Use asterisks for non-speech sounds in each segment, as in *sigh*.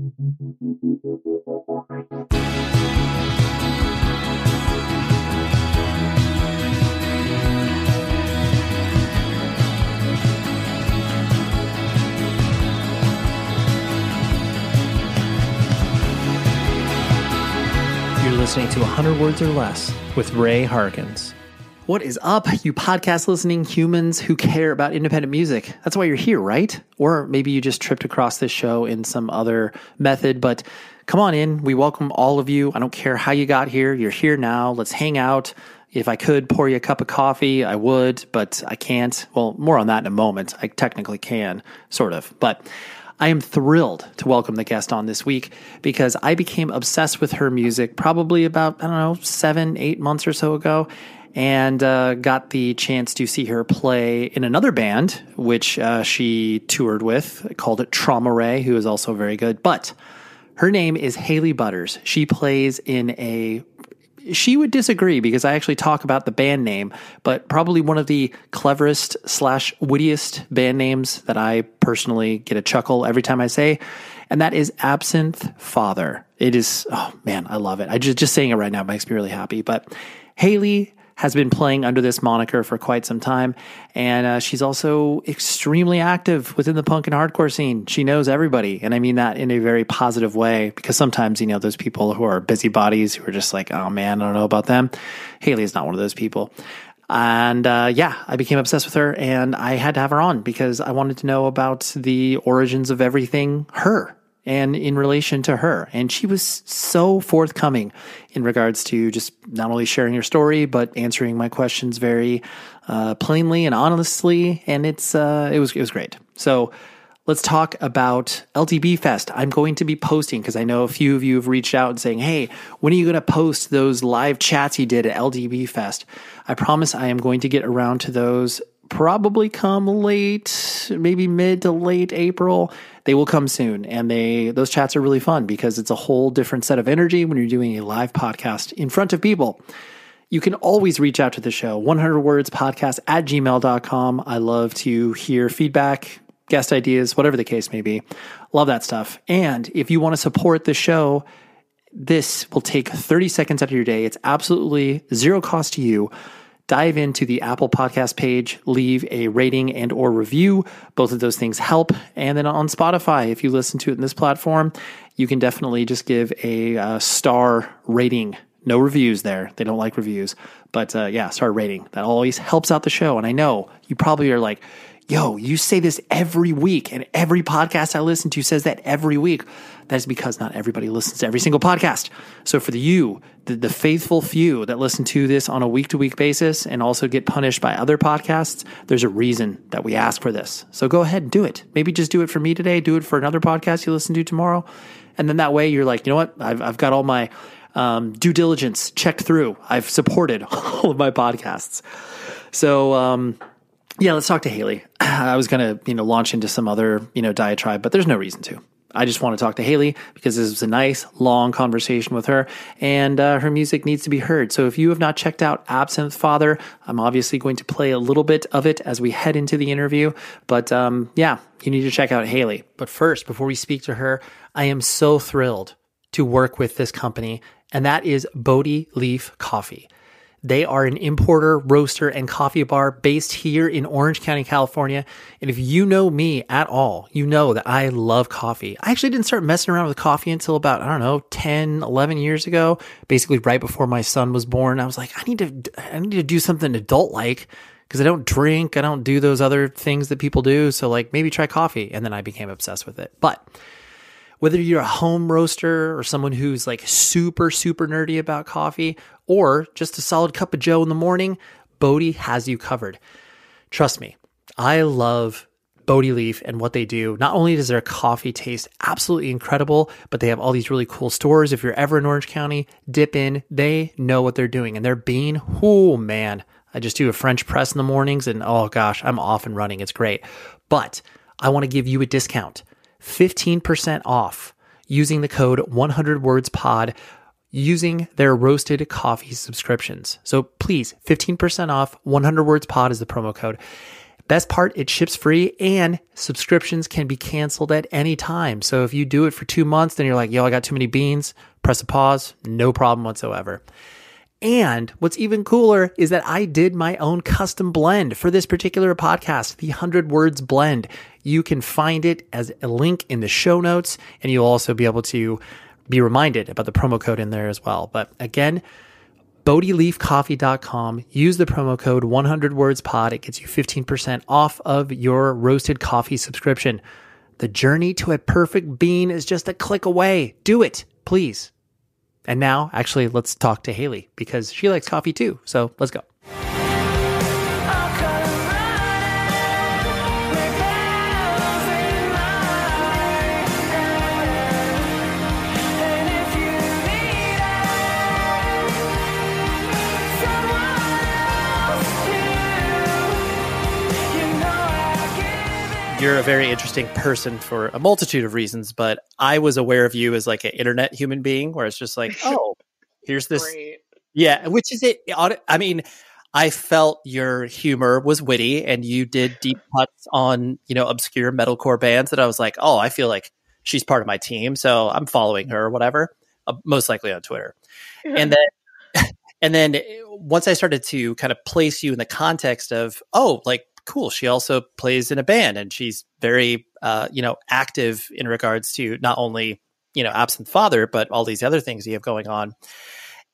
You're listening to 100 Words or Less with Ray Harkins. What is up, you podcast listening humans who care about independent music? That's why you're here, right? Or maybe you just tripped across this show in some other method, but come on in. We welcome all of you. I don't care how you got here. You're here now. Let's hang out. If I could pour you a cup of coffee, I would, but I can't. Well, more on that in a moment. I technically can, sort of. But I am thrilled to welcome the guest on this week because I became obsessed with her music probably about, I don't know, seven, eight months or so ago, and uh, got the chance to see her play in another band, which uh, she toured with, called Trauma Ray, who is also very good. But her name is Haley Butters. She plays in a she would disagree because I actually talk about the band name, but probably one of the cleverest slash wittiest band names that I personally get a chuckle every time I say, and that is Absinthe Father. It is, oh man, I love it. I just just saying it right now makes me really happy. But Haley has been playing under this moniker for quite some time, and uh, she's also extremely active within the punk and hardcore scene. She knows everybody, and I mean that in a very positive way because sometimes you know those people who are busybodies who are just like, oh man, I don't know about them. Haley is not one of those people. And uh, yeah, I became obsessed with her, and I had to have her on because I wanted to know about the origins of everything her and in relation to her. And she was so forthcoming in regards to just not only sharing her story, but answering my questions very uh, plainly and honestly. And it's uh, it was it was great. So let's talk about LDB Fest. I'm going to be posting because I know a few of you have reached out and saying, "Hey, when are you going to post those live chats you did at LDB Fest?" I promise I am going to get around to those probably come late, maybe mid to late April. They will come soon, and they those chats are really fun because it's a whole different set of energy when you're doing a live podcast in front of people. You can always reach out to the show, 100 words podcast at gmail.com. I love to hear feedback, guest ideas, whatever the case may be. Love that stuff. And if you want to support the show, this will take 30 seconds out of your day. It's absolutely zero cost to you dive into the Apple Podcast page, leave a rating and or review. Both of those things help. And then on Spotify, if you listen to it in this platform, you can definitely just give a uh, star rating. No reviews there. They don't like reviews. But uh, yeah, star rating. That always helps out the show. And I know you probably are like, yo, you say this every week, and every podcast I listen to says that every week. That is because not everybody listens to every single podcast. So for the you, the, the faithful few that listen to this on a week to week basis and also get punished by other podcasts, there's a reason that we ask for this. So go ahead and do it. Maybe just do it for me today, do it for another podcast you listen to tomorrow. And then that way you're like, you know what? I've, I've got all my um, due diligence checked through. I've supported *laughs* all of my podcasts. So, um, yeah, let's talk to Haley. *sighs* I was going to, you know, launch into some other, you know, diatribe, but there's no reason to. I just want to talk to Haley because this was a nice, long conversation with her, and uh, her music needs to be heard. So if you have not checked out Absinthe Father, I'm obviously going to play a little bit of it as we head into the interview. But um, yeah, you need to check out Haley. But first, before we speak to her, I am so thrilled to work with this company, and that is Bodhi Leaf Coffee. They are an importer, roaster, and coffee bar based here in Orange County, California. And if you know me at all, you know that I love coffee. I actually didn't start messing around with coffee until about, I don't know, 10, 11 years ago, basically right before my son was born. I was like, I need to, I need to do something adult like because I don't drink, I don't do those other things that people do. So like maybe try coffee. And then I became obsessed with it. But whether you're a home roaster or someone who's like super, super nerdy about coffee or just a solid cup of Joe in the morning, Bodhi has you covered. Trust me, I love Bodhi Leaf and what they do. Not only does their coffee taste absolutely incredible, but they have all these really cool stores. If you're ever in Orange County, dip in. They know what they're doing. And their bean, oh man, I just do a French press in the mornings and oh gosh, I'm off and running. It's great. But I want to give you a discount. 15% off using the code 100 words pod using their roasted coffee subscriptions. So please, 15% off, 100 words pod is the promo code. Best part, it ships free and subscriptions can be canceled at any time. So if you do it for two months, then you're like, yo, I got too many beans, press a pause, no problem whatsoever. And what's even cooler is that I did my own custom blend for this particular podcast, the 100 Words Blend. You can find it as a link in the show notes, and you'll also be able to be reminded about the promo code in there as well. But again, BodhiLeafCoffee.com. Use the promo code 100 Words Pod. It gets you 15% off of your roasted coffee subscription. The journey to a perfect bean is just a click away. Do it, please. And now, actually, let's talk to Haley because she likes coffee too. So let's go. You're a very interesting person for a multitude of reasons, but I was aware of you as like an internet human being where it's just like, *laughs* oh, here's this. Great. Yeah, which is it. I mean, I felt your humor was witty and you did deep cuts on, you know, obscure metalcore bands that I was like, oh, I feel like she's part of my team. So I'm following her or whatever, uh, most likely on Twitter. and *laughs* then, *laughs* and then once I started to kind of place you in the context of, oh, like cool. She also plays in a band and she's very, uh, you know, active in regards to not only, you know, Absinthe Father, but all these other things you have going on.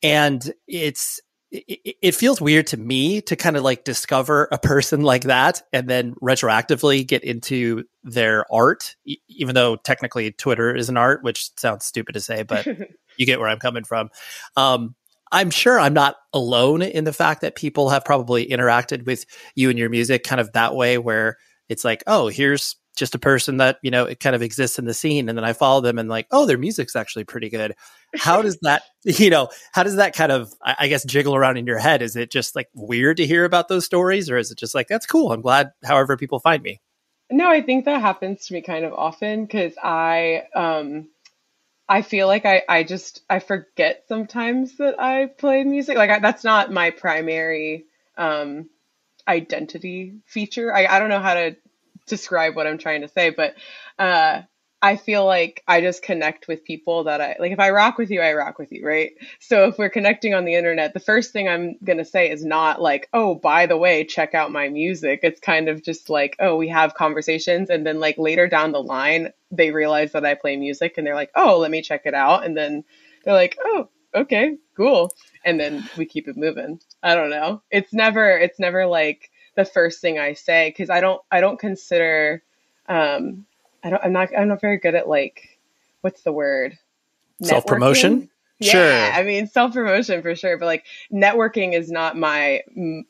And it's, it, it feels weird to me to kind of like discover a person like that and then retroactively get into their art, even though technically Twitter is an art, which sounds stupid to say, but *laughs* you get where I'm coming from. Um, I'm sure I'm not alone in the fact that people have probably interacted with you and your music kind of that way, where it's like, oh, here's just a person that, you know, it kind of exists in the scene. And then I follow them and like, oh, their music's actually pretty good. How does that, *laughs* you know, how does that kind of, I guess, jiggle around in your head? Is it just like weird to hear about those stories or is it just like, that's cool? I'm glad however people find me. No, I think that happens to me kind of often because I, um, I feel like I, I just I forget sometimes that I play music. Like I, that's not my primary um, identity feature. I, I don't know how to describe what I'm trying to say, but uh, I feel like I just connect with people that I like. If I rock with you, I rock with you, right? So if we're connecting on the internet, the first thing I'm going to say is not like, oh, by the way, check out my music. It's kind of just like, oh, we have conversations. And then like later down the line, they realize that I play music and they're like, oh, let me check it out. And then they're like, oh, okay, cool. And then we keep it moving. I don't know. It's never, it's never like the first thing I say because I don't, I don't consider, um, I don't, I'm not, I'm not very good at like, what's the word? Self promotion. Yeah, sure. I mean, self promotion for sure, but like networking is not my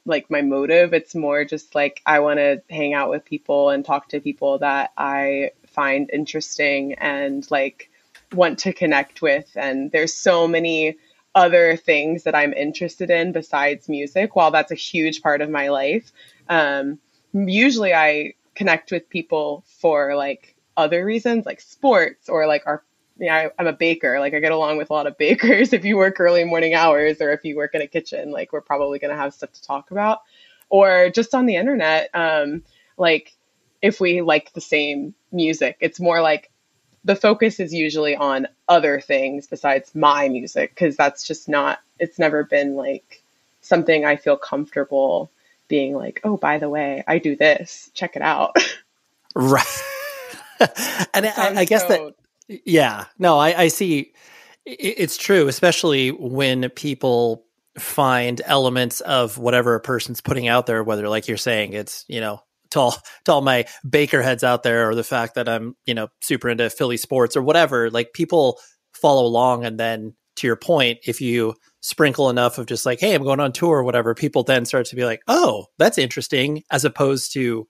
like my motive. It's more just like I want to hang out with people and talk to people that I find interesting and like want to connect with. And there's so many other things that I'm interested in besides music. While that's a huge part of my life, um, usually I connect with people for like other reasons, like sports or like our yeah, I, am a baker. Like I get along with a lot of *laughs* bakers. If you work early morning hours or if you work in a kitchen, like we're probably going to have stuff to talk about. Or just on the internet, um, like if we like the same music, it's more like the focus is usually on other things besides my music because that's just not. It's never been like something I feel comfortable being like, oh, by the way, I do this. Check it out. *laughs* right. *laughs* and I, I, guess that yeah, no, I, I see. It's true, especially when people find elements of whatever a person's putting out there, whether, like you're saying, it's, you know, to all, to all my baker heads out there, or the fact that I'm, you know, super into Philly sports or whatever, like people follow along. And then to your point, if you sprinkle enough of just like, hey, I'm going on tour or whatever, people then start to be like, oh, that's interesting, as opposed to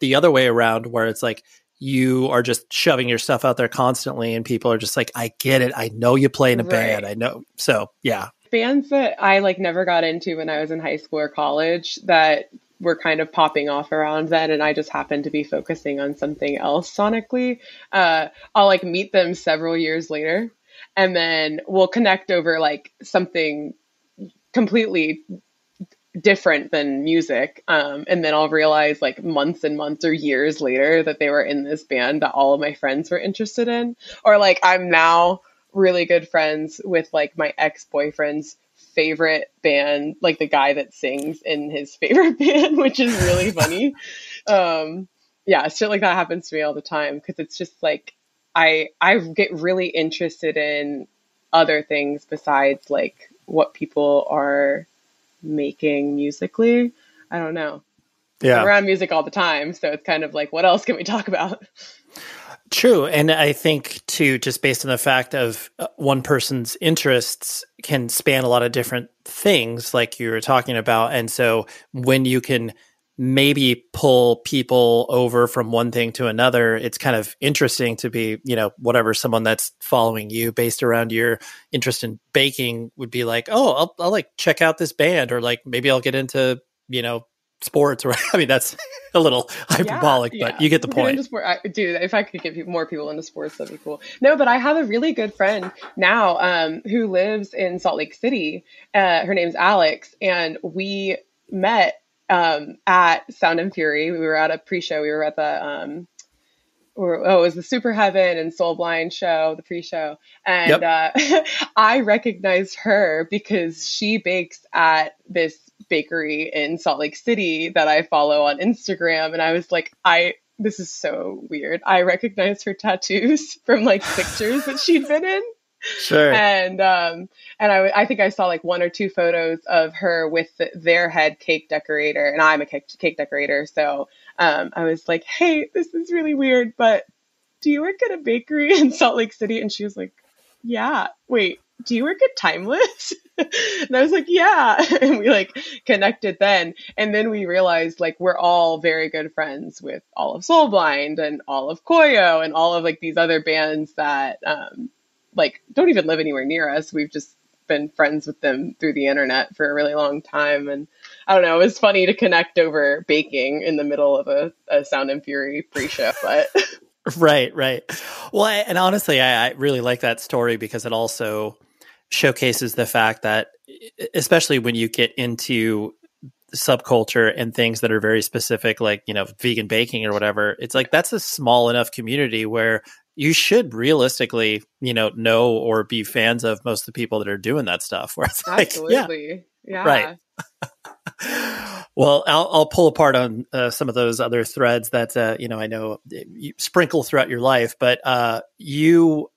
the other way around where it's like, you are just shoving your stuff out there constantly and people are just like i get it. I know you play in a right. band i know. So yeah. Bands that i like never got into when i was in high school or college that were kind of popping off around then and i just happened to be focusing on something else sonically uh, i'll like meet them several years later and then we'll connect over like something completely different than music. Um, and then I'll realize like months and months or years later that they were in this band that all of my friends were interested in. Or like I'm now really good friends with like my ex boyfriend's favorite band, like the guy that sings in his *laughs* favorite band, which is really funny. *laughs* um, yeah, shit like that happens to me all the time because it's just like I I get really interested in other things besides like what people are making musically. I don't know. Yeah. I'm around music all the time. So it's kind of like, what else can we talk about? True. And I think, too, just based on the fact of uh, one person's interests can span a lot of different things, like you were talking about. And so when you can maybe pull people over from one thing to another it's kind of interesting to be you know whatever someone that's following you based around your interest in baking would be like oh i'll, I'll like check out this band or like maybe i'll get into you know sports or *laughs* i mean that's a little hyperbolic yeah, yeah. but you get the point I, dude if i could get more people into sports that'd be cool no but i have a really good friend now um, who lives in salt lake city uh, her name's alex and we met um, at Sound and Fury. We were at a pre-show. We were at the um, or oh, it was the Super Heaven and Soul Blind show, the pre-show, and yep. uh, *laughs* I recognized her because she bakes at this bakery in Salt Lake City that I follow on Instagram, and I was like, I this is so weird. I recognized her tattoos *laughs* from like pictures that she'd been in. Sure. And um, and I, I think I saw like one or two photos of her with the, their head cake decorator, and I'm a cake, cake decorator, so um, I was like, "Hey, this is really weird, but do you work at a bakery *laughs* in Salt Lake City?" And she was like, "Yeah." Wait, do you work at Timeless? *laughs* and I was like, yeah. *laughs* And we like connected then. And then we realized like we're all very good friends with all of Soul Blind and all of Koyo and all of like these other bands that um, like don't even live anywhere near us. We've just been friends with them through the internet for a really long time. And I don't know, it was funny to connect over baking in the middle of a, a Sound and Fury pre-show, but *laughs* right, right. Well, I, and honestly, I, I really like that story because it also showcases the fact that, especially when you get into subculture and things that are very specific, like you know, vegan baking or whatever, it's like that's a small enough community where you should realistically, you know, know or be fans of most of the people that are doing that stuff. Where it's Absolutely. *laughs* like, yeah, yeah. right. *laughs* well, I'll, I'll pull apart on uh, some of those other threads that uh, you know I know you sprinkle throughout your life, but uh, you,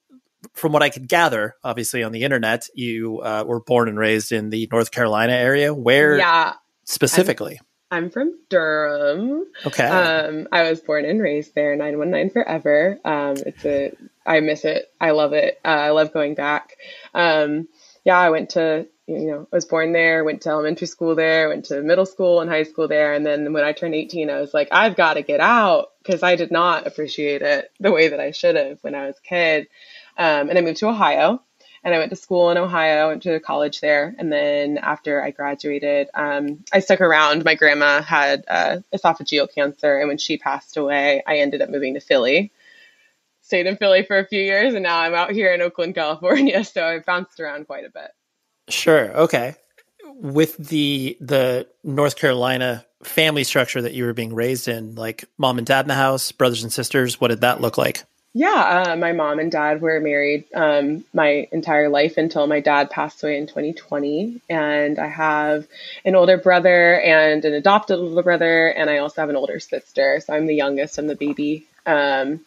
from what I could gather, obviously on the internet, you uh, were born and raised in the North Carolina area. Where, yeah, specifically? I'm from Durham. Okay. Um, I was born and raised there, 919 forever. Um, it's a, I miss it. I love it. Uh, I love going back. Um, yeah, I went to, you know, I was born there, went to elementary school there, went to middle school and high school there. And then when I turned 18, I was like, I've got to get out because I did not appreciate it the way that I should have when I was a kid. Um, and I moved to Ohio and I went to school in Ohio, I went to college there. And then after I graduated, um, I stuck around. My grandma had uh, esophageal cancer, and when she passed away, I ended up moving to Philly. stayed in Philly for a few years, and now I'm out here in Oakland, *laughs* California. So I've bounced around quite a bit. Sure. Okay. With the the North Carolina family structure that you were being raised in, like mom and dad in the house, brothers and sisters, what did that look like? Yeah, uh, my mom and dad were married um, my entire life until my dad passed away in 2020. And I have an older brother and an adopted little brother, and I also have an older sister. So I'm the youngest, I'm the baby. Um,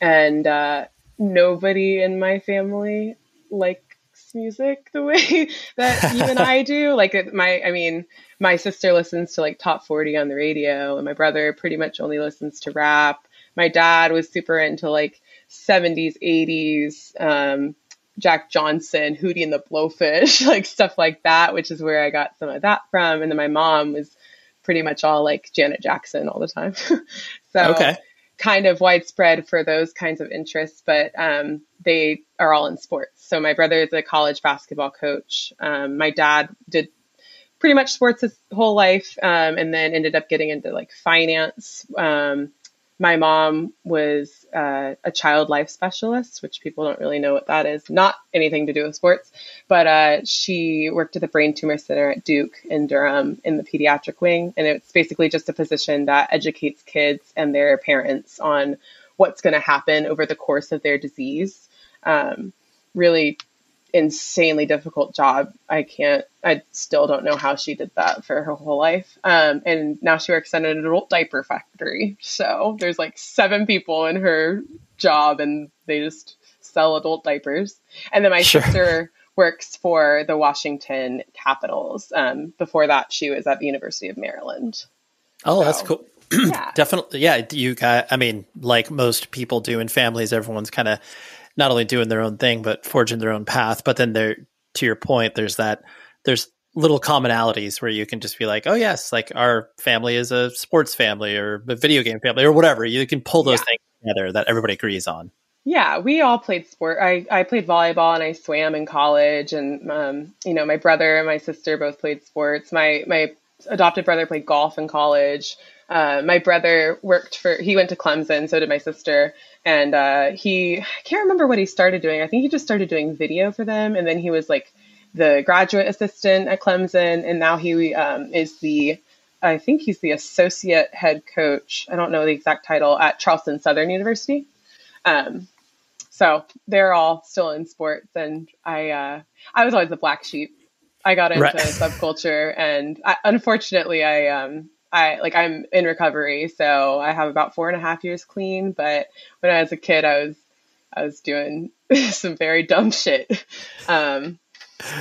and uh, nobody in my family likes music the way *laughs* that even I do. *laughs* Like my, I mean, my sister listens to like top 40 on the radio, and my brother pretty much only listens to rap. My dad was super into like 70s, 80s, um, Jack Johnson, Hootie and the Blowfish, *laughs* like stuff like that, which is where I got some of that from. And then my mom was pretty much all like Janet Jackson all the time. *laughs* so Okay. kind of widespread for those kinds of interests, but um, they are all in sports. So my brother is a college basketball coach. Um, my dad did pretty much sports his whole life, um, and then ended up getting into like finance. Um, my mom was uh, a child life specialist, which people don't really know what that is. Not anything to do with sports, but uh, she worked at the Brain Tumor Center at Duke in Durham in the pediatric wing. And it's basically just a position that educates kids and their parents on what's going to happen over the course of their disease. Um, really insanely difficult job. I can't, I still don't know how she did that for her whole life. Um, and now she works at an adult diaper factory. So there's like seven people in her job and they just sell adult diapers. And then my Sure. sister works for the Washington Capitals. Um, before that, she was at the University of Maryland. Oh, that's cool. *clears throat* Yeah. Definitely. Yeah. You got, I mean, like most people do in families, everyone's kind of not only doing their own thing, but forging their own path. But then there, to your point, there's that, there's little commonalities where you can just be like, oh, yes, like our family is a sports family or a video game family or whatever. You can pull those Yeah. things together that everybody agrees on. Yeah, we all played sport. I, I played volleyball and I swam in college, and um, you know my brother and my sister both played sports. My my adopted brother played golf in college. Uh, my brother worked for he went to Clemson, so did my sister, and uh, he I can't remember what he started doing. I think he just started doing video for them, and then he was like the graduate assistant at Clemson, and now he um, is the I think he's the associate head coach. I don't know the exact title at Charleston Southern University. Um, so they're all still in sports, and I uh, I was always the black sheep. I got into Right. *laughs* subculture, and I, unfortunately, I um I like I'm in recovery, so I have about four and a half years clean. But when I was a kid, I was I was doing *laughs* some very dumb shit. Um,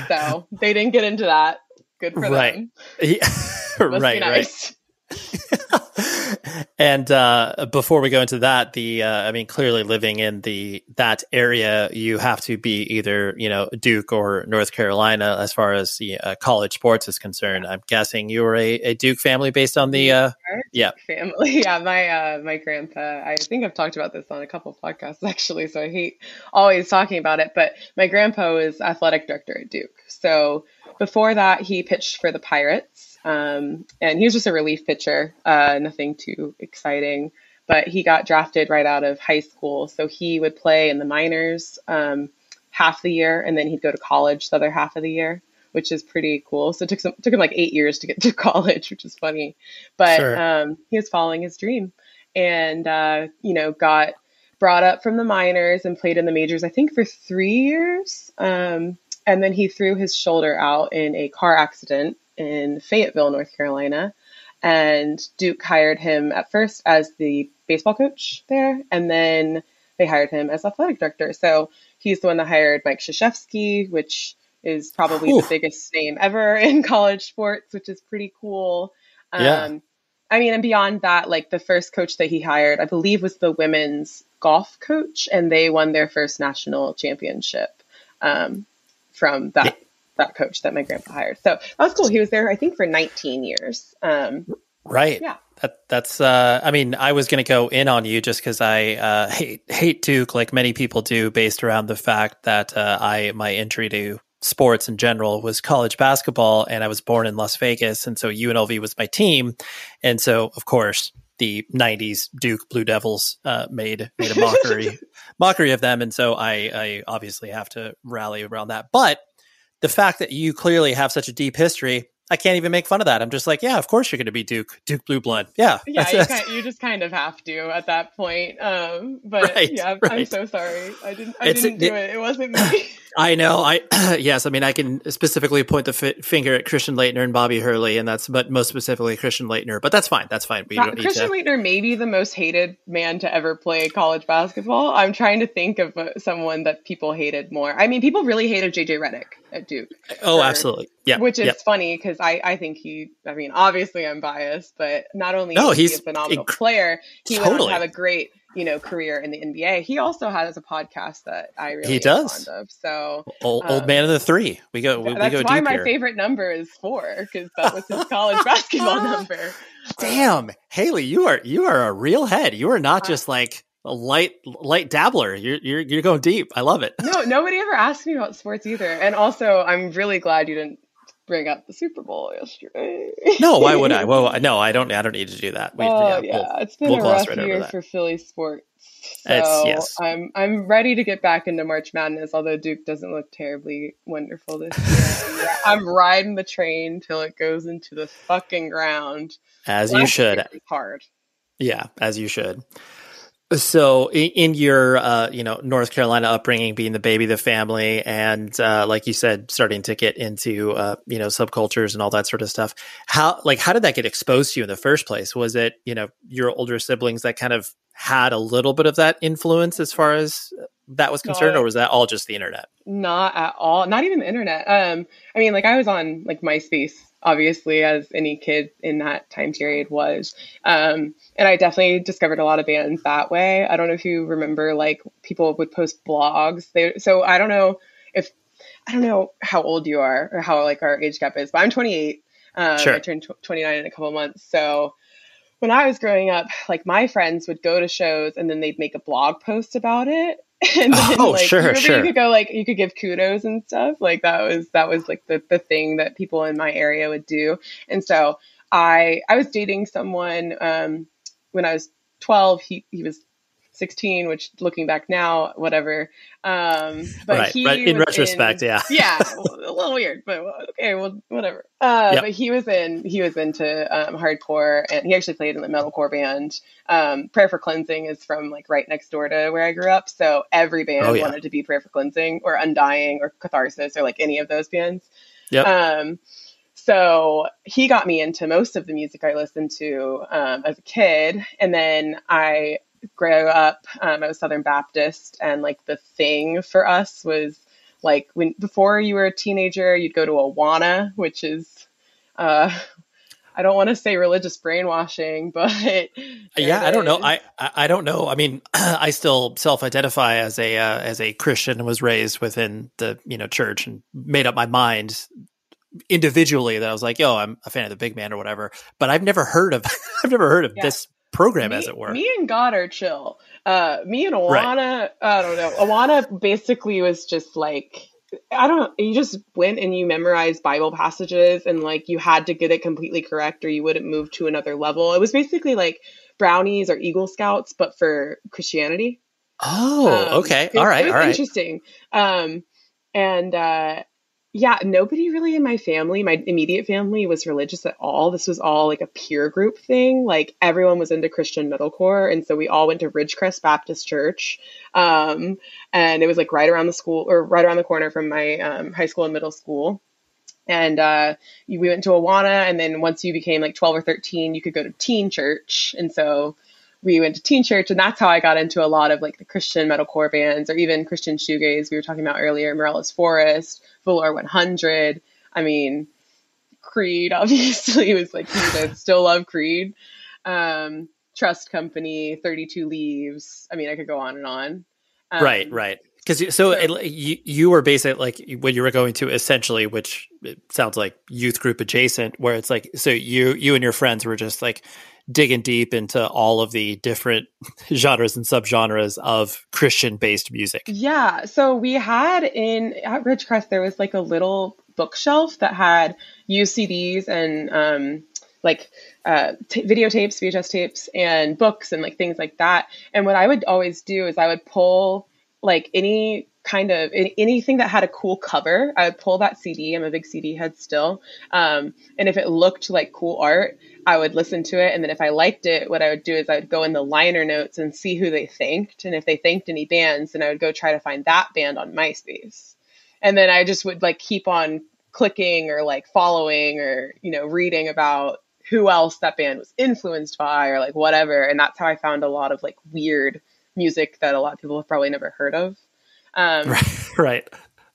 so they didn't get into that. Good for Right. them. Yeah. *laughs* Must be right. *laughs* And uh, before we go into that, the uh, I mean, clearly living in the that area, you have to be either you know Duke or North Carolina as far as the uh, college sports is concerned. I'm guessing you were a, a Duke family based on the uh, yeah. family. *laughs* Yeah, my uh, my grandpa. I think I've talked about this on a couple of podcasts *laughs* actually, so I hate always talking about it. But my grandpa was athletic director at Duke. So before that, he pitched for the Pirates, um, and he was just a relief pitcher, uh, nothing too exciting. But he got drafted right out of high school, so he would play in the minors um, half the year, and then he'd go to college the other half of the year. Which is pretty cool. So it took some, took him like eight years to get *laughs* to college, which is funny but Sure. um, he was following his dream and uh, you know got brought up from the minors and played in the majors i think for three years um, and then he threw his shoulder out in a car accident in fayetteville north carolina and duke hired him at first as the baseball coach there and then they hired him as athletic director. So he's the one that hired mike Krzyzewski, which is probably the biggest name ever *laughs* in college sports which is pretty cool. Yeah. um, I mean, and beyond that, like the first coach that he hired, I believe, was the women's golf coach, and they won their first national championship um, from that that coach that my grandpa hired. So that was cool. He was there, I think, for 19 years. Um, Right. Yeah. That that's uh I mean, I was going to go in on you just cuz I uh hate hate Duke like many people do based around the fact that uh I my entry to sports in general was college basketball and I was born in Las Vegas and so UNLV was my team. And so of course, the '90s Duke Blue Devils uh, made made a mockery *laughs* mockery of them, and so I, I obviously have to rally around that. But the fact that you clearly have such a deep history, I can't even make fun of that. I'm just like, yeah, of course you're going to be Duke, Duke Blue Blood. Yeah, Yeah, that's- you, that's- kind, you just kind of have to at that point. Um, but *laughs* Right, yeah, I'm, I'm so sorry. I didn't. I It's- didn't do it. It wasn't me. *laughs* I know. I *clears throat* yes. I mean, I can specifically point the fi- finger at Christian Laettner and Bobby Hurley, and that's but most specifically Christian Laettner. But that's fine. That's fine. We don't need Christian to. Laettner may be the most hated man to ever play college basketball. I'm trying to think of uh, someone that people hated more. I mean, people really hated JJ Redick at Duke. oh, absolutely. Yeah. Which is yeah. funny because I, I think he, I mean, obviously I'm biased, but not only No, is he's he a phenomenal inc- player, he went on Totally. to have a great, you know, career in the NBA. He also has a podcast that I really He am does. fond of. So Old, old um, man of the three. We go. We, we that's go why my here. favorite number is four because that was his college *laughs* basketball number. Damn, Haley, you are you are a real head. You are not just like a light light dabbler. You're you're you're going deep. I love it. No, nobody ever asked me about sports either. And also, I'm really glad you didn't bring up the Super Bowl yesterday. No, why would I? Well, *laughs* no, I don't. I don't need to do that. We, Oh yeah, yeah, we'll- it's been we'll a rough right year for Philly sports. So It's- yes. I'm I'm ready to get back into March Madness. Although Duke doesn't look terribly wonderful this year. *laughs* I'm riding the train till it goes into the fucking ground. as you should. hard. Yeah, as you should. So, in, your, uh, you know, North Carolina upbringing, being the baby of the family, and uh, like you said, starting to get into, uh, you know, subcultures and all that sort of stuff. How, like, how did that get exposed to you in the first place? Was it, you know, your older siblings that kind of had a little bit of that influence as far as that was concerned, No. or was that all just the internet? Not at all. Not even the internet. Um, I mean, like I was on like MySpace, obviously, as any kid in that time period was. Um, and I definitely discovered a lot of bands that way. I don't know if you remember, like people would post blogs. They, so I don't know if I don't know how old you are or how like our age gap is, but I'm 28. Um, Sure. I turned tw- 29 in a couple months. So when I was growing up, like my friends would go to shows and then they'd make a blog post about it. *laughs* And then, Oh, like, sure, sure. You could go like you could give kudos and stuff. Like that was that was like the the thing that people in my area would do. And so I I was dating someone um, when I was 12. He he was 16, which looking back now, whatever. Um, but right, he right. In retrospect, yeah. yeah, a little weird, but okay, well, whatever. Uh, Yep. But he was in he was into um, hardcore, and he actually played in the metalcore band. Um, Prayer for Cleansing is from like right next door to where I grew up, so every band Oh, yeah. wanted to be Prayer for Cleansing or Undying or Catharsis or like any of those bands. yeah Um, so he got me into most of the music I listened to um, as a kid, and then I grew up. Um, I was Southern Baptist, and like the thing for us was like when before you were a teenager, you'd go to Awana, which is. Uh, *laughs* I don't want to say religious brainwashing, *laughs* but yeah i don't know. I, I i don't know i mean *clears throat* i still self-identify as a uh, as a christian and was raised within the you know church and made up my mind individually that i was like yo i'm a fan of the big man or whatever but i've never heard of *laughs* i've never heard of Yeah. this program me, as it were Me and God are chill. Uh, me and Awana, I don't know. Awana basically was just like, I don't. You just went and you memorized Bible passages, and like you had to get it completely correct, or you wouldn't move to another level. It was basically like brownies or Eagle Scouts, but for Christianity. oh Um, okay all right all right interesting. Um, and uh, yeah, nobody really in my family, my immediate family, was religious at all. This was all like a peer group thing. Like everyone was into Christian metalcore, and so we all went to Ridgecrest Baptist Church. Um, and it was like right around the school or right around the corner from my um, high school and middle school. And uh, we went to Awana, and then once you became like 12 or 13, you could go to teen church. And so we went to teen church, and that's how I got into a lot of like the Christian metalcore bands or even Christian shoegaze we were talking about earlier, Morellas Forest, Velour 100. I mean, Creed *laughs* obviously was like huge. I still love Creed. Um, Trust Company, 32 Leaves. I mean, I could go on and on. Um, right right because so it, you you were basically like what you were going to essentially which it sounds like youth group adjacent where it's like so you you and your friends were just like digging deep into all of the different *laughs* genres and subgenres of christian based music Yeah. So we had in at Ridgecrest there was like a little bookshelf that had UCDs and um, like uh, t- videotapes, VHS tapes, and books and like things like that. And what I would always do is I would pull like any kind of anything that had a cool cover. I would pull that CD. I'm a big CD head still. Um, and if it looked like cool art, I would listen to it. And then if I liked it, what I would do is I would go in the liner notes and see who they thanked. And if they thanked any bands, then I would go try to find that band on MySpace. And then I just would like keep on clicking or like following or, you know, reading about who else that band was influenced by or like whatever. And that's how I found a lot of like weird music that a lot of people have probably never heard of. Um, *laughs* right.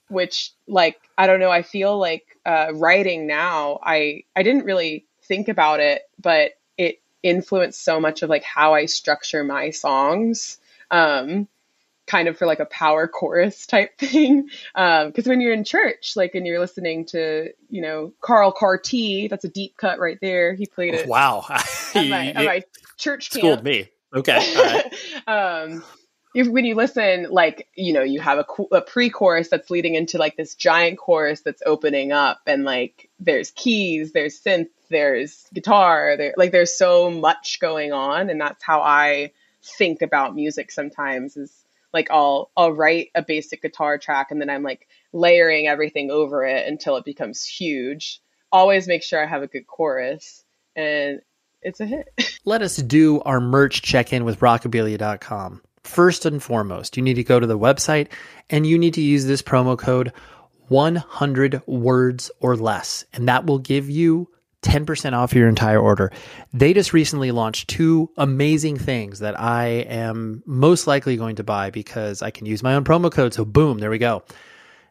Which like, I don't know. I feel like, uh, writing now, I, I didn't really think about it, but it influenced so much of like how I structure my songs. Um, kind of for like a power chorus *laughs* type thing. Um, cause when you're in church, like, and you're listening to, you know, Carl Cartee, that's a deep cut right there. He played it. Wow. *laughs* at, my, at my church camp. Schooled me. Okay. um, if, when you listen, like, you know, you have a, a pre chorus that's leading into like this giant chorus that's opening up and like there's keys, there's synth, there's guitar, there, like there's so much going on. And that's how I think about music sometimes is like I'll I'll write a basic guitar track and then I'm like layering everything over it until it becomes huge. Always make sure I have a good chorus and it's a hit. *laughs* Let us do our merch check-in with rockabilia.com. First and foremost, you need to go to the website and you need to use this promo code 100 words or less and that will give you 10% off your entire order. They just recently launched two amazing things that I am most likely going to buy because I can use my own promo code. So, boom, there we go.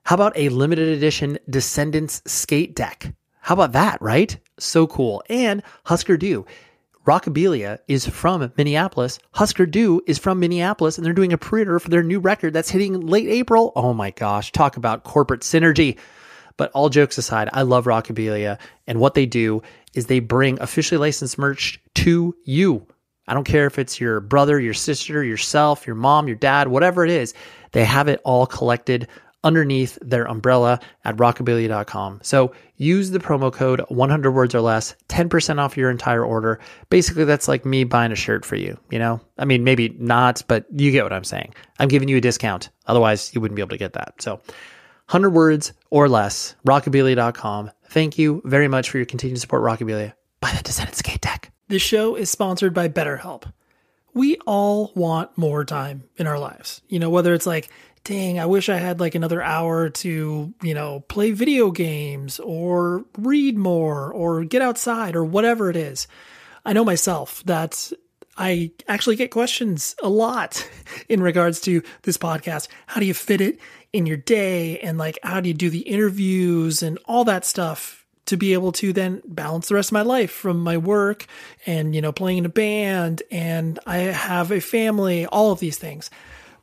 How about a limited edition Descendants skate deck? How about that, right? So cool. And Husker Du. Rockabilia is from Minneapolis. Husker Du is from Minneapolis, and they're doing a pre-order for their new record that's hitting late April. Oh my gosh, talk about corporate synergy. But all jokes aside, I love Rockabilia. And what they do is they bring officially licensed merch to you. I don't care if it's your brother, your sister, yourself, your mom, your dad, whatever it is, they have it all collected underneath their umbrella at rockabilia.com. So use the promo code 100 words or less, 10% off your entire order. Basically, that's like me buying a shirt for you, you know? I mean, maybe not, but you get what I'm saying. I'm giving you a discount. Otherwise, you wouldn't be able to get that. So 100 words or less, rockabilia.com. Thank you very much for your continued support, Rockabilia. Buy the Descendant Skate Deck. This show is sponsored by BetterHelp. We all want more time in our lives. You know, whether it's like, dang, I wish I had like another hour to, you know, play video games or read more or get outside or whatever it is. I know myself that I actually get questions a lot *laughs* in regards to this podcast. How do you fit it in your day and like how do you do the interviews and all that stuff to be able to then balance the rest of my life from my work and you know playing in a band and I have a family all of these things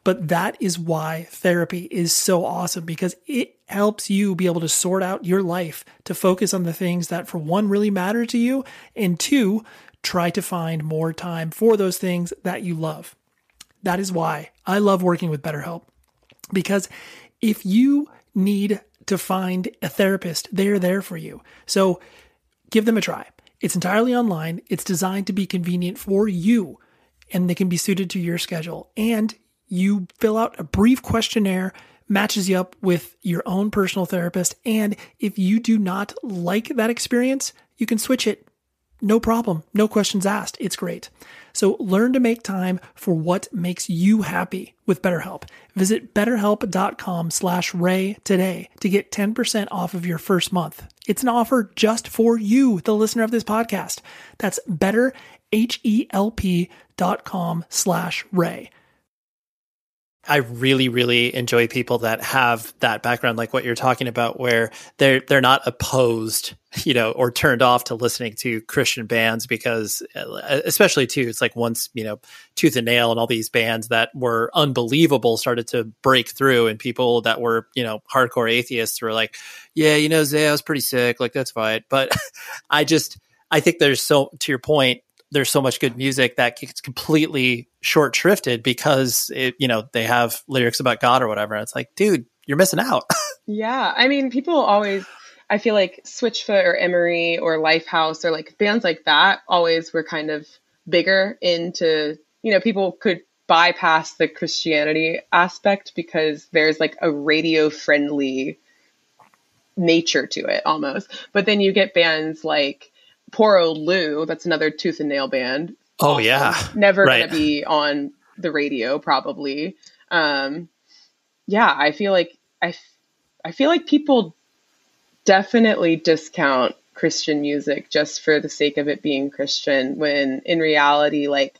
but that is why therapy is so awesome because it helps you be able to sort out your life to focus on the things that for one really matter to you and two try to find more time for those things that you love that is why I love working with BetterHelp because if you need to find a therapist, they're there for you. So give them a try. It's entirely online, it's designed to be convenient for you, and they can be suited to your schedule. And you fill out a brief questionnaire matches you up with your own personal therapist. And if you do not like that experience, you can switch it. No problem. No questions asked. It's great. So learn to make time for what makes you happy with BetterHelp. Visit betterhelp.com slash ray today to get 10% off of your first month. It's an offer just for you, the listener of this podcast. That's betterhelp.com slash ray. I really, really enjoy people that have that background, like what you're talking about, where they're they're not opposed, you know, or turned off to listening to Christian bands because, uh, especially too, it's like once you know, Tooth and Nail and all these bands that were unbelievable started to break through, and people that were you know hardcore atheists were like, yeah, you know, Zao was pretty sick, like that's fine, but *laughs* I just I think there's so to your point there's so much good music that gets completely short shrifted because it, you know, they have lyrics about God or whatever. And It's like, dude, you're missing out. *laughs* yeah. I mean, people always, I feel like Switchfoot or Emery or Lifehouse or like bands like that always were kind of bigger into, you know, people could bypass the Christianity aspect because there's like a radio friendly nature to it almost. But then you get bands like Poor Old Lou, that's another tooth and nail band. Oh yeah. Never Right. gonna be on the radio probably. Um yeah, I feel like I, I feel like people definitely discount Christian music just for the sake of it being Christian when in reality like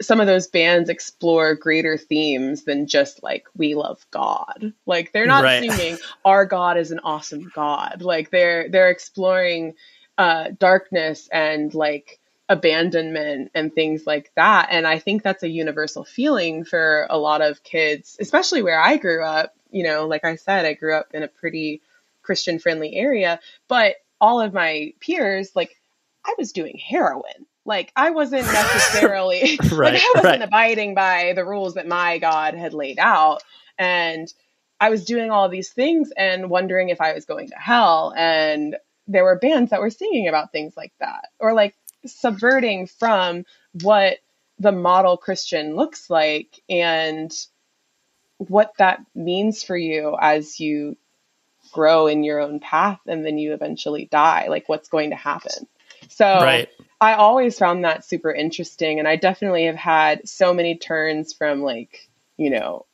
some of those bands explore greater themes than just like we love God. Like they're not Right. singing our God is an awesome God. Like they're they're exploring uh darkness and like abandonment and things like that. And I think that's a universal feeling for a lot of kids, especially where I grew up. You know, like I said, I grew up in a pretty Christian friendly area, but all of my peers, like I was doing heroin. Like I wasn't *laughs* necessarily *laughs* Right, like I wasn't right. abiding by the rules that my God had laid out. And I was doing all these things and wondering if I was going to hell. And there were bands that were singing about things like that or like subverting from what the model Christian looks like and what that means for you as you grow in your own path and then you eventually die. Like what's going to happen. So Right. I always found that super interesting. And I definitely have had so many turns from like, you know,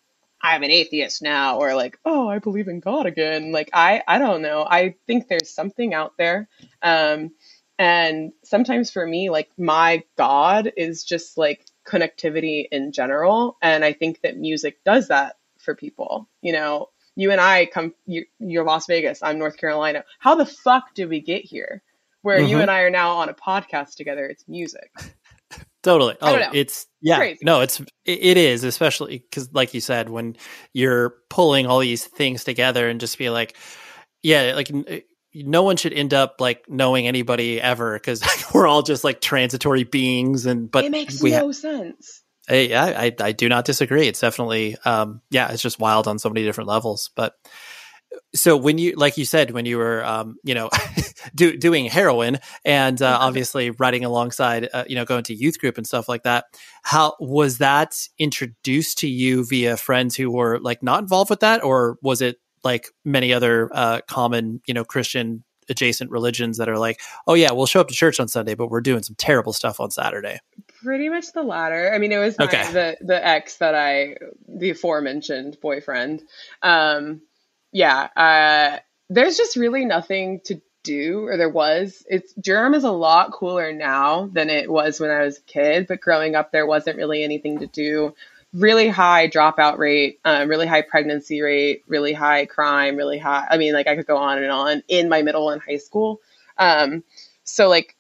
I'm an atheist now, or like, oh, I believe in God again. Like, I, I don't know. I think there's something out there. Um, and sometimes for me, like, my God is just like connectivity in general. And I think that music does that for people. You know, you and I come, you, you're Las Vegas, I'm North Carolina. How the fuck did we get here? Where you Mhm. and I are now on a podcast together, it's music. Totally. Oh, it's yeah. Crazy. No, it's it, is especially because, like you said, when you're pulling all these things together and just be like, yeah, like no one should end up like knowing anybody ever because *laughs* we're all just like transitory beings. And but it makes no ha- sense. I, I I do not disagree. It's definitely um yeah, it's just wild on so many different levels. But so when you like you said when you were um you know *laughs* do, doing heroin and uh, obviously writing alongside uh, you know going to youth group and stuff like that how was that introduced to you via friends who were like not involved with that or was it like many other uh common you know christian adjacent religions that are like oh yeah we'll show up to church on sunday but we're doing some terrible stuff on saturday Pretty much the latter. I mean, it was my, Okay. the the ex that I, the aforementioned boyfriend. Um, yeah, uh, there's just really nothing to do, or there was. It's Durham is a lot cooler now than it was when I was a kid. But growing up, there wasn't really anything to do. Really high dropout rate, um, really high pregnancy rate, really high crime, really high. I mean, like I could go on and on in my middle and high school. Um, so like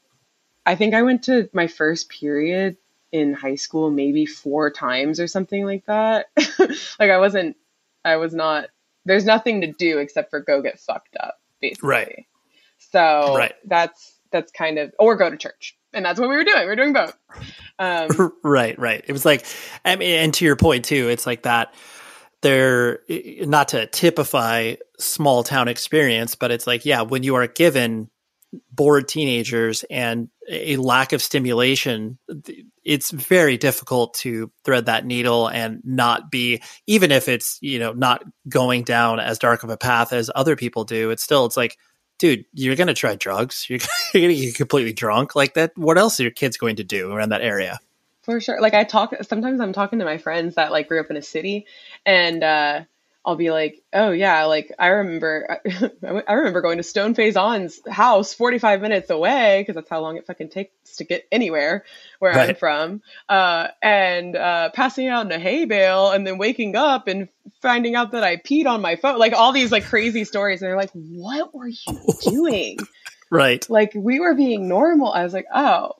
I think I went to my first period in high school maybe four times or something like that. *laughs* like I wasn't, I was not, there's nothing to do except for go get fucked up, basically. Right. So Right. that's, that's kind of, or go to church. And that's what we were doing. We were doing both. Um, *laughs* right right it was like i mean and to your point too it's like that they're not to typify small town experience but it's like yeah when you are given bored teenagers and a lack of stimulation it's very difficult to thread that needle and not be even if it's you know not going down as dark of a path as other people do it's still it's like dude you're gonna try drugs? You're, *laughs* you're gonna get completely drunk? Like that what else are your kids going to do around that area? For sure. Like I talk sometimes I'm talking to my friends that like grew up in a city and uh I'll be like, "Oh yeah, like I remember *laughs* I remember going to Stone Phase On's house 45 minutes away because that's how long it fucking takes to get anywhere where I'm from. Uh and uh passing out in a hay bale and then waking up and finding out that I peed on my phone. Like all these like crazy stories and they're like, "What were you *laughs* doing?" right like we were being normal. I was like, "Oh,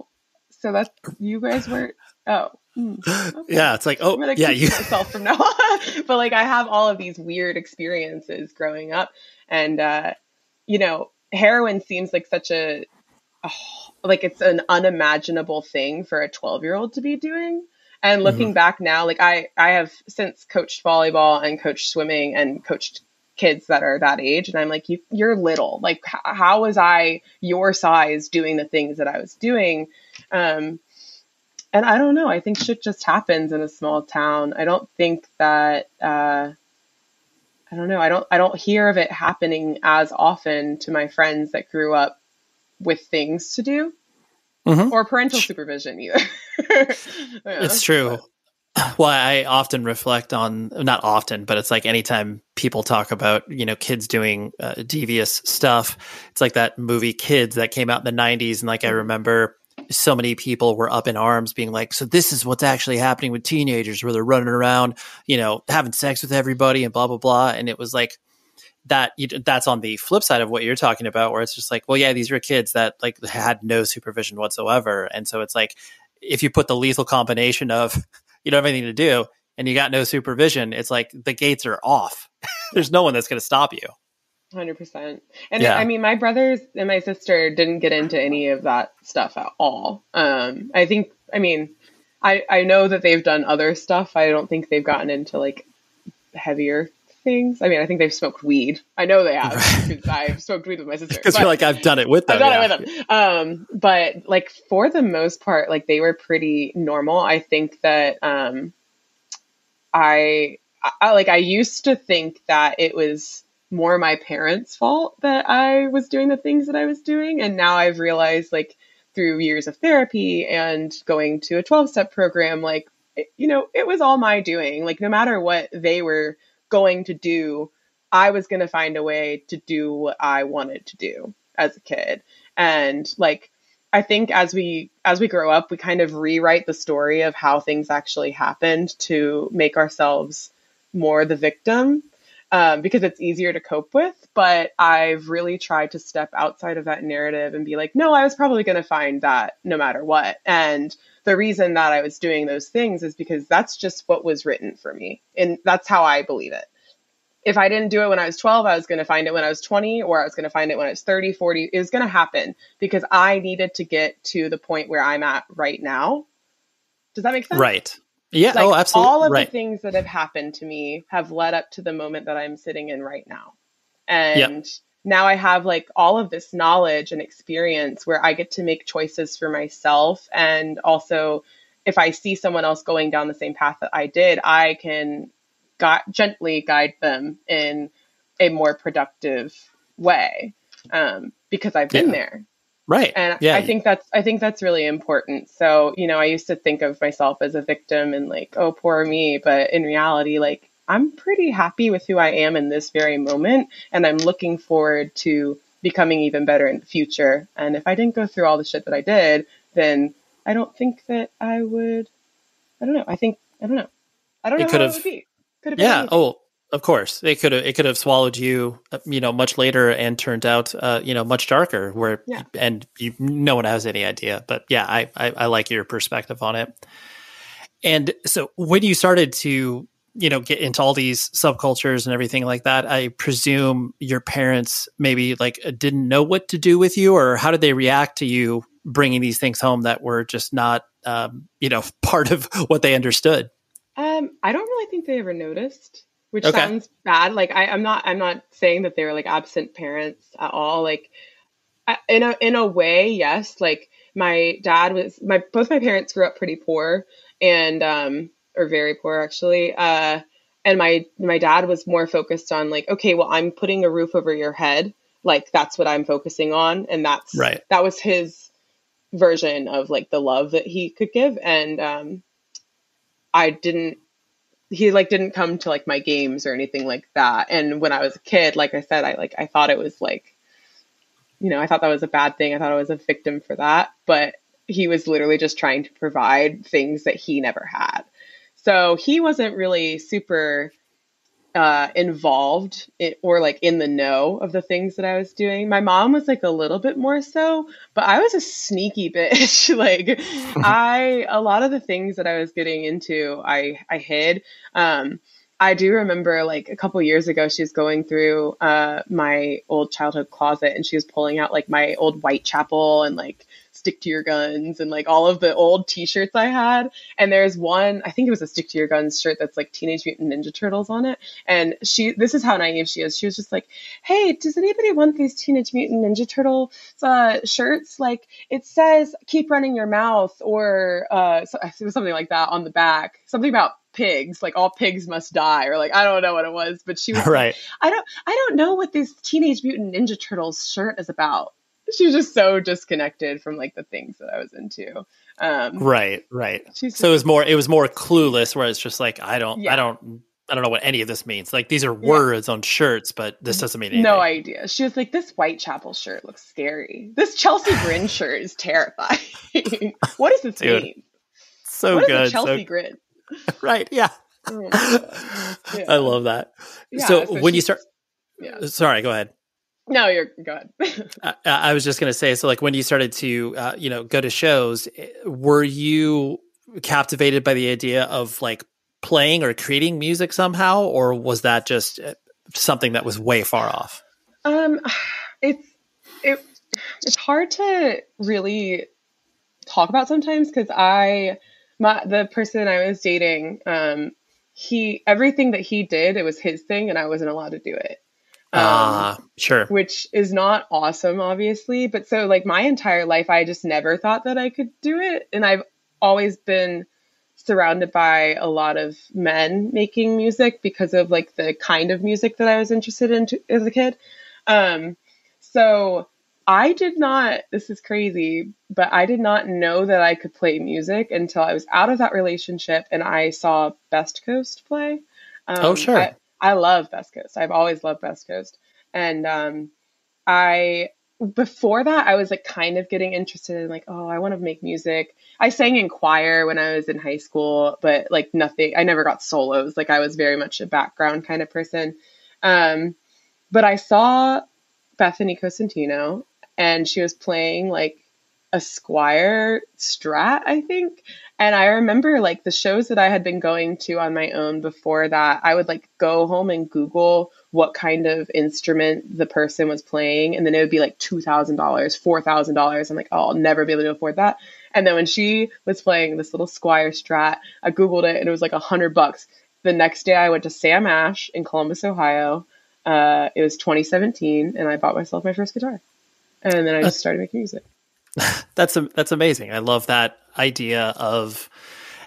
so that's you guys were oh." Hmm, okay. yeah it's like oh I'm gonna yeah keep you myself from now on. *laughs* but like I have all of these weird experiences growing up, and uh, you know, heroin seems like such a, a like it's an unimaginable thing for a 12 year old to be doing. And looking back now, like I I have since coached volleyball and coached swimming and coached kids that are that age and i'm like you, you're little like how was i your size doing the things that i was doing um, and i don't know i think shit just happens in a small town. I don't think that uh, i don't know i don't i don't hear of it happening as often to my friends that grew up with things to do. Mhm. or parental supervision either. *laughs* Yeah, It's true. *clears throat* Well, I often reflect on not often, but it's like anytime people talk about you know kids doing uh, devious stuff, it's like that movie Kids that came out in the '90s, and like I remember so many people were up in arms, being like, "So this is what's actually happening with teenagers, where they're running around, you know, having sex with everybody and blah blah blah," and it was like that that's on the flip side of what you're talking about where it's just like well yeah these were kids that like had no supervision whatsoever. And so it's like if you put the lethal combination of *laughs* you don't have anything to do and you got no supervision it's like the gates are off. *laughs* There's no one that's going to stop you Hundred percent. And Yeah. I mean, my brothers and my sister didn't get into any of that stuff at all. Um, I think, I mean, I I know that they've done other stuff. I don't think they've gotten into like heavier things. I mean, I think they've smoked weed. I know they have *laughs* because I've smoked weed with my sister. because you're like i've done it with them I've done yeah. it with them. Um, but like for the most part, like they were pretty normal. I think that um, I, I like I used to think that it was more my parents' fault that I was doing the things that I was doing, and now I've realized like through years of therapy and going to a 12 step program like it, you know it was all my doing. Like no matter what they were going to do i was going to find a way to do what i wanted to do as a kid. And like i think as we as we grow up we kind of rewrite the story of how things actually happened to make ourselves more the victim um, because it's easier to cope with. But I've really tried to step outside of that narrative and be like, no, I was probably going to find that no matter what. And the reason that I was doing those things is because that's just what was written for me. And that's how I believe it. If I didn't do it when I was 12, I was going to find it when I was 20, or I was going to find it when I was 30, 40. It was going to happen because I needed to get to the point where I'm at right now. Does that make sense? right yeah Like, oh absolutely All of right the things that have happened to me have led up to the moment that I'm sitting in right now. And now I have like all of this knowledge and experience where I get to make choices for myself. And also, if I see someone else going down the same path that I did, I can gu- gently guide them in a more productive way um, because I've been Yeah. there right. And yeah. I think that's i think that's really important. So you know i used to think of myself as a victim and like oh poor me. But in reality like i'm pretty happy with who i am in this very moment. And i'm looking forward to becoming even better in the future. And if i didn't go through all the shit that i did then i don't think that i would i don't know. I think i don't know. I don't It know could how have- it would be. Could have been yeah. oh of course. It could have it could have swallowed you uh, you know much later and turned out uh, you know much darker where Yeah. and you, no one has any idea. But yeah I, I i like your perspective on it. And so when you started to you know get into all these subcultures and everything like that i presume your parents maybe like didn't know what to do with you or how did they react to you bringing these things home that were just not um, you know *laughs* part of what they understood? Um, I don't really think they ever noticed, which Okay. sounds bad. Like I, I'm not, I'm not saying that they were like absent parents at all. Like I, in a in a way, yes. Like my dad was, my both my parents grew up pretty poor and um or very poor actually. Uh, and my my dad was more focused on like, okay, well, I'm putting a roof over your head. Like that's what I'm focusing on, and that's Right. That was his version of like the love that he could give, and um, I didn't he like didn't come to like my games or anything like that. And when I was a kid, like I said, I like I thought it was like you know, I thought that was a bad thing. I thought I was a victim for that, but he was literally just trying to provide things that he never had. So he wasn't really super uh, involved in, or like in the know of the things that I was doing. My mom was like a little bit more so, but I was a sneaky *laughs* bitch. like *laughs* I, a lot of the things that I was getting into, I, I hid. Um, I do remember like a couple years ago, she was going through uh, my old childhood closet and she was pulling out like my old Whitechapel and like stick to your guns and like all of the old t-shirts I had. And there's one, I think it was a stick to your guns shirt that's like Teenage Mutant Ninja Turtles on it. And she, this is how naive she is. She was just like, Hey, does anybody want these Teenage Mutant Ninja Turtle uh, shirts? Like it says, keep running your mouth or uh, so, something like that on the back. Something about pigs like all pigs must die or like i don't know what it was but she was *laughs* right like, i don't i don't know what this teenage mutant ninja turtles shirt is about she was just so disconnected from like the things that i was into. Um right right. she's so it was more it was more clueless where it's just like i don't Yeah. i don't i don't know what any of this means. Like these are words on shirts but this doesn't mean anything. no idea. She was like this whitechapel shirt looks scary. This chelsea *laughs* grin shirt is terrifying. *laughs* What does this Dude, mean? so what good chelsea so, grin? *laughs* Right yeah. Oh. Yeah. i love that. Yeah, so, so when you start yeah. sorry go ahead no you're good. *laughs* I, I was just going to say, so like when you started to, uh, you know, go to shows, eh, were you captivated by the idea of like playing or creating music somehow, or was that just uh, something that was way far off? Um, it's it it's hard to really talk about sometimes because I my the person I was dating, um, he everything that he did, it was his thing, and I wasn't allowed to do it. Um, Ah, sure. which is not awesome, obviously. But so, like, my entire life, I just never thought that I could do it. And I've always been surrounded by a lot of men making music because of like the kind of music that I was interested in to, as a kid. Um, so I did not, this is crazy, but I did not know that I could play music until I was out of that relationship and I saw Best Coast play. Um, Oh, sure. I love Best Coast. I've always loved Best Coast. And um, I, before that, I was like kind of getting interested in like, oh, I want to make music. I sang in choir when I was in high school, but like nothing, I never got solos. Like I was very much a background kind of person. Um, but I saw Bethany Cosentino and she was playing like a Squier Strat, I think. And I remember like the shows that I had been going to on my own before that, I would like go home and Google what kind of instrument the person was playing. And then it would be like $2,000, $4,000. I'm like, oh, I'll never be able to afford that. And then when she was playing this little Squier Strat, I Googled it and it was like a hundred bucks. The next day I went to Sam Ash in Columbus, Ohio. Uh, it was 2017 and I bought myself my first guitar. And then I just started making music. *laughs* That's that's amazing. I love that idea of,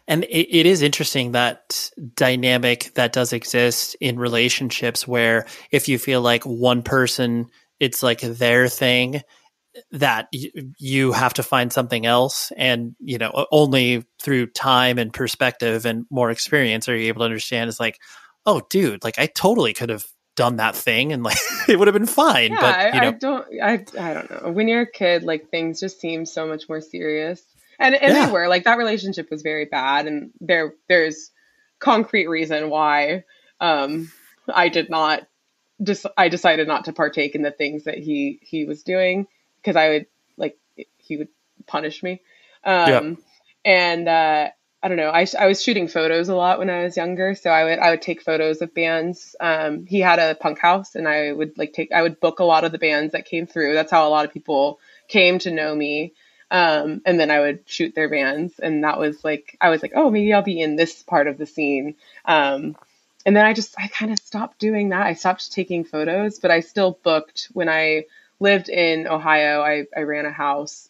and it, it is interesting that dynamic that does exist in relationships where if you feel like one person, it's like their thing, that y- you have to find something else, and you know only through time and perspective and more experience are you able to understand. It's like, oh, dude, like I totally could have done that thing, and like *laughs* it would have been fine. Yeah, but I, you know, I don't, I, I don't know. When you're a kid, like things just seem so much more serious, and and Yeah. they were like that relationship was very bad, and there there's concrete reason why um I did not just I decided not to partake in the things that he he was doing because I would like he would punish me. Um Yeah. and uh I don't know. I, I was shooting photos a lot when I was younger, so I would I would take photos of bands. Um, he had a punk house, and I would like take I would book a lot of the bands that came through. That's how a lot of people came to know me. Um, and then I would shoot their bands, and that was like I was like, oh, maybe I'll be in this part of the scene. Um, and then I just I kind of stopped doing that. I stopped taking photos, but I still booked when I lived in Ohio. I I ran a house.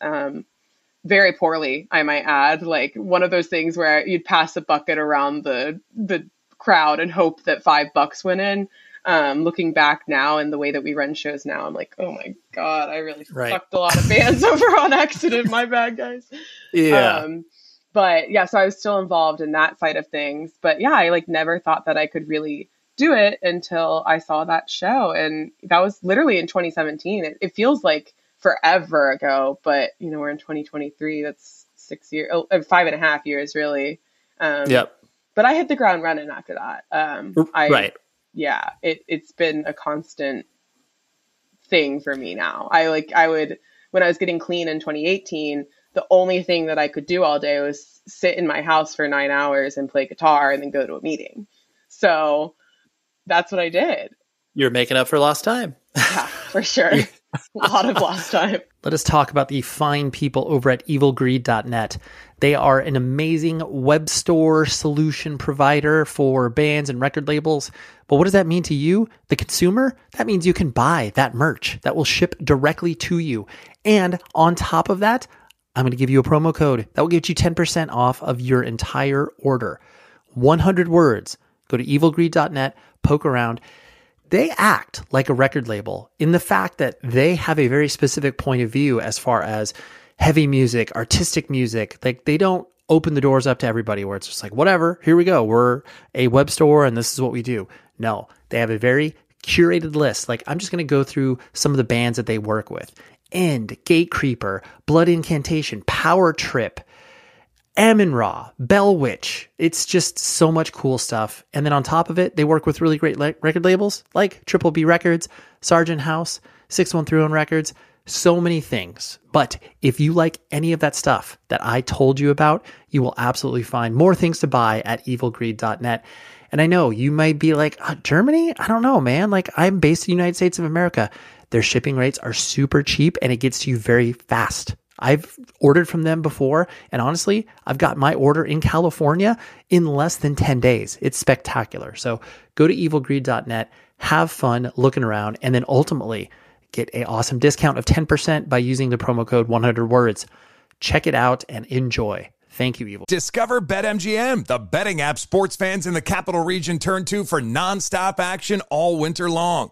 Very poorly, I might add. Like one of those things where you'd pass a bucket around the the crowd and hope that five bucks went in. Um, looking back now and the way that we run shows now, I'm like, oh my god, I really Right. fucked a lot of bands *laughs* over on accident. My bad, guys. yeah, Um, but yeah, so I was still involved in that side of things. But yeah, I like never thought that I could really do it until I saw that show, and that was literally in 2017. It, it feels like forever ago, but you know we're in 2023. That's six years, oh, uh, five and a half years, really. Um, yep, But I hit the ground running after that. Um, I, right. yeah, it, it's been a constant thing for me now. I like, I would, when I was getting clean in 2018, the only thing that I could do all day was sit in my house for nine hours and play guitar and then go to a meeting. So that's what I did. You're making up for lost time. Yeah, for *laughs* sure. A *laughs* lot of lost time. Let us talk about the fine people over at evilgreed.net. They are an amazing web store solution provider for bands and record labels. But what does that mean to you, the consumer? That means you can buy that merch that will ship directly to you. And on top of that, I'm going to give you a promo code that will get you 10% off of your entire order. 100 words. Go to evilgreed.net, poke around they act like a record label in the fact that they have a very specific point of view as far as heavy music, artistic music. Like they don't open the doors up to everybody where it's just like, whatever, here we go. We're a web store and this is what we do. No, they have a very curated list. Like I'm just going to go through some of the bands that they work with. End, Gatecreeper, Blood Incantation, Power Trip, Amenra, Bell Witch. It's just so much cool stuff. And then on top of it, they work with really great le- record labels like Triple B Records, Sargent House, 613 Records, so many things. But if you like any of that stuff that I told you about, you will absolutely find more things to buy at evilgreed.net. And I know you might be like, uh, Germany? I don't know, man. Like, I'm based in the United States of America. Their shipping rates are super cheap and it gets to you very fast. I've ordered from them before, and honestly, I've got my order in California in less than 10 days. It's spectacular. So go to evilgreed.net, have fun looking around, and then ultimately get an awesome discount of 10% by using the promo code 100 words. Check it out and enjoy. Thank you, Evil. Discover BetMGM, the betting app sports fans in the capital region turn to for nonstop action all winter long.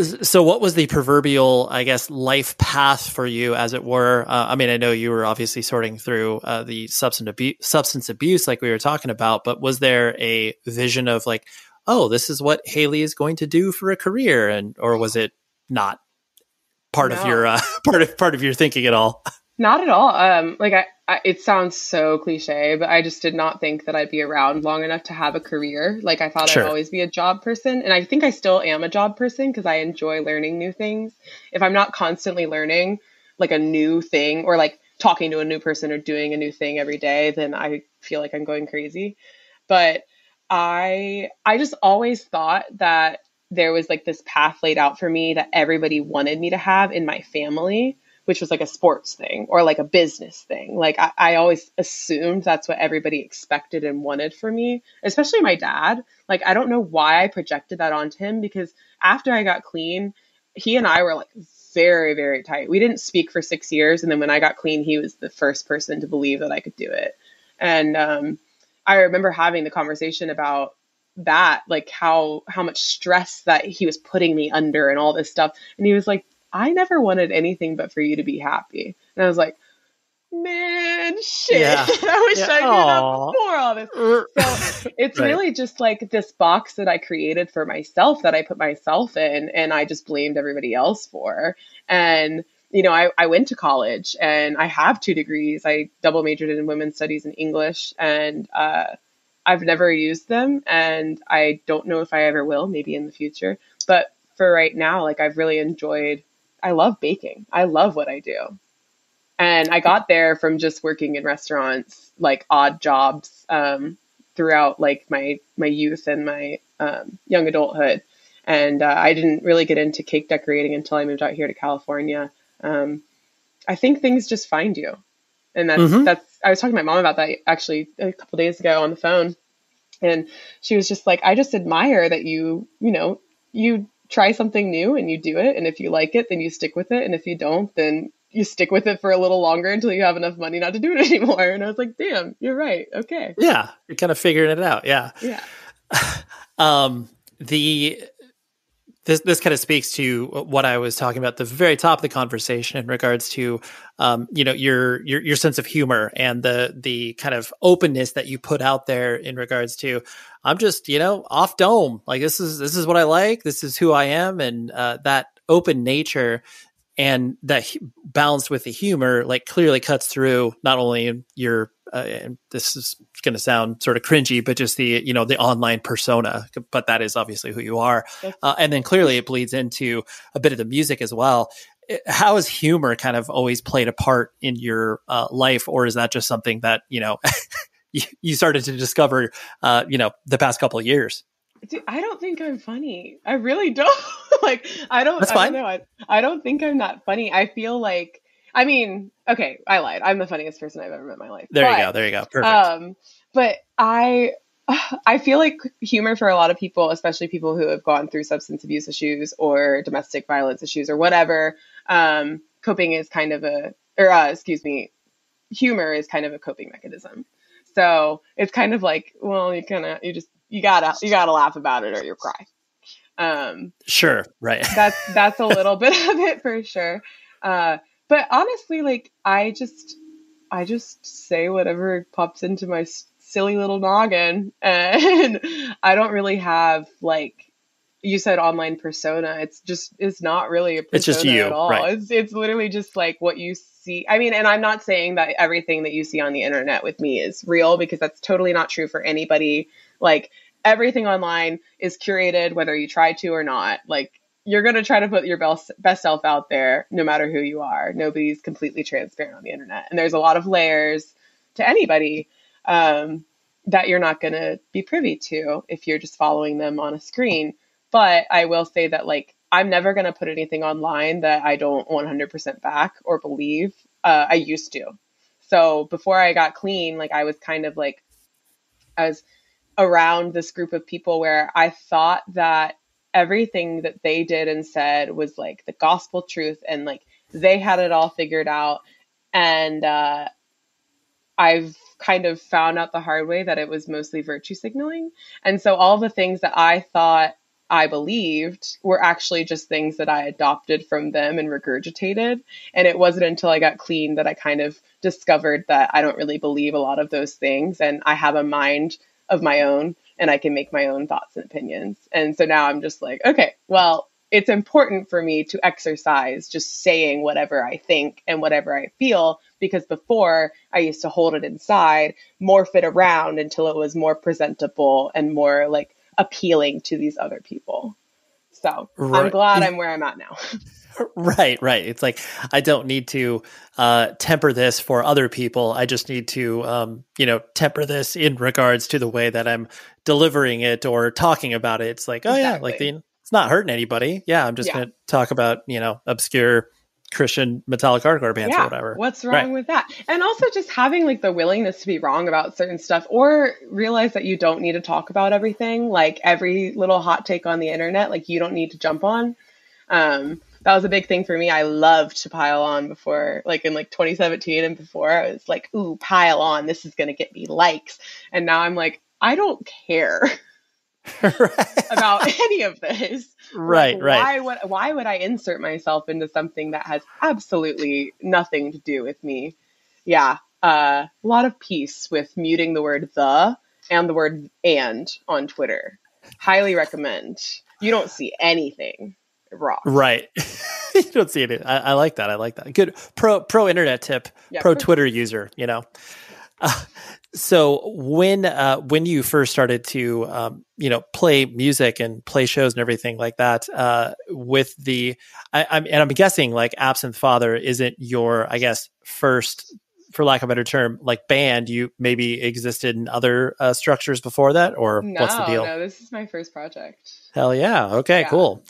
So, what was the proverbial, I guess, life path for you, as it were? Uh, I mean, I know you were obviously sorting through uh, the substance abuse, substance abuse, like we were talking about, but was there a vision of like, oh, this is what Haley is going to do for a career, and or was it not part no. of your uh, *laughs* part of part of your thinking at all? Not at all. Um, like I, I, it sounds so cliche, but I just did not think that I'd be around long enough to have a career. Like I thought sure. I'd always be a job person, and I think I still am a job person because I enjoy learning new things. If I'm not constantly learning like a new thing or like talking to a new person or doing a new thing every day, then I feel like I'm going crazy. But I, I just always thought that there was like this path laid out for me that everybody wanted me to have in my family which was like a sports thing or like a business thing. Like I, I, always assumed that's what everybody expected and wanted for me, especially my dad. Like I don't know why I projected that onto him because after I got clean, he and I were like very, very tight. We didn't speak for six years. And then when I got clean, he was the first person to believe that I could do it. And um, I remember having the conversation about that like how how much stress that he was putting me under and all this stuff and he was like I never wanted anything but for you to be happy. And I was like, man, shit. Yeah. *laughs* I wish yeah. I knew Aww. that before all this. So *laughs* it's right. really just like this box that I created for myself that I put myself in and I just blamed everybody else for. And you know, I, I went to college and I have two degrees. I double majored in women's studies and English, and uh, I've never used them, and I don't know if I ever will, maybe in the future. But for right now, like I've really enjoyed I love baking. I love what I do. And I got there from just working in restaurants, like odd jobs, um, throughout like my my youth and my um, young adulthood. And uh, I didn't really get into cake decorating until I moved out here to California. Um, I think things just find you, and that's mm-hmm. that's. I was talking to my mom about that actually a couple days ago on the phone, and she was just like, "I just admire that you, you know, you try something new and you do it and if you like it then you stick with it and if you don't then you stick with it for a little longer until you have enough money not to do it *laughs* anymore. And I was like, damn, you're right. Okay. Yeah, you're kind of figuring it out. Yeah. Yeah. *sighs* um, the this this kind of speaks to what I was talking about at the very top of the conversation in regards to um, you know your your your sense of humor and the the kind of openness that you put out there in regards to I'm just you know off dome. Like this is this is what I like. This is who I am. And uh, that open nature and that balanced with the humor like clearly cuts through not only your and this is going to sound sort of cringy but just the you know the online persona but that is obviously who you are uh, and then clearly it bleeds into a bit of the music as well how has humor kind of always played a part in your uh, life or is that just something that you know *laughs* you started to discover uh, you know the past couple of years Dude, I don't think I'm funny. I really don't. *laughs* like, I don't. That's I fine. Don't know. I, I don't think I'm that funny. I feel like. I mean, okay, I lied. I'm the funniest person I've ever met in my life. There but, you go. There you go. Perfect. Um, but I, *sighs* I feel like humor for a lot of people, especially people who have gone through substance abuse issues or domestic violence issues or whatever, um, coping is kind of a, or uh, excuse me, humor is kind of a coping mechanism. So it's kind of like, well, you kind of, you just, you gotta, you gotta laugh about it or you cry. Um, sure. Right. *laughs* that's, that's a little bit of it for sure. Uh, but honestly, like I just, I just say whatever pops into my silly little noggin, *laughs* and I don't really have like you said online persona. It's just it's not really a persona It's just you, at all. right. It's it's literally just like what you see. I mean, and I'm not saying that everything that you see on the internet with me is real because that's totally not true for anybody. Like everything online is curated, whether you try to or not. Like you're going to try to put your best, best self out there no matter who you are. Nobody's completely transparent on the internet. And there's a lot of layers to anybody um, that you're not going to be privy to if you're just following them on a screen. But I will say that, like, I'm never going to put anything online that I don't 100% back or believe. Uh, I used to. So before I got clean, like, I was kind of like, I was around this group of people where I thought that everything that they did and said was like the gospel truth and like they had it all figured out and uh I've kind of found out the hard way that it was mostly virtue signaling. And so all the things that I thought I believed were actually just things that I adopted from them and regurgitated. And it wasn't until I got clean that I kind of discovered that I don't really believe a lot of those things. And I have a mind of my own and I can make my own thoughts and opinions. And so now I'm just like, okay, well, it's important for me to exercise just saying whatever I think and whatever I feel because before I used to hold it inside, morph it around until it was more presentable and more like appealing to these other people. So I'm glad I'm where I'm at now. *laughs* *laughs* Right, right. It's like I don't need to uh, temper this for other people. I just need to, um, you know, temper this in regards to the way that I'm delivering it or talking about it. It's like, oh yeah, like the, it's not hurting anybody. Yeah, I'm just Yeah. going to talk about you know obscure Christian metallic hardcore bands or whatever. What's wrong Right. with that? And also just having like the willingness to be wrong about certain stuff or realize that you don't need to talk about everything, like every little hot take on the internet, like you don't need to jump on. Um, that was a big thing for me. I loved to pile on before, like in like 2017 and before. I was like, ooh, pile on. This is going to get me likes. And now I'm like, I don't care *laughs* about *laughs* any of this. Right, Like, right. Why would why would I insert myself into something that has absolutely nothing to do with me? Yeah, uh, a lot of peace with muting the word the and the word and on Twitter. Highly recommend. You don't see anything wrong. Right. *laughs* you don't see it. I, I like that. I like that. Good pro pro internet tip. Yeah, pro pro- Twitter user. You know. Uh, so when uh, when you first started to um, you know play music and play shows and everything like that uh, with the I, I'm and I'm guessing like Absinthe Father isn't your I guess first for lack of a better term like band you maybe existed in other uh, structures before that or No, what's the deal? no, this is my first project. Hell yeah. Okay, Yeah. cool.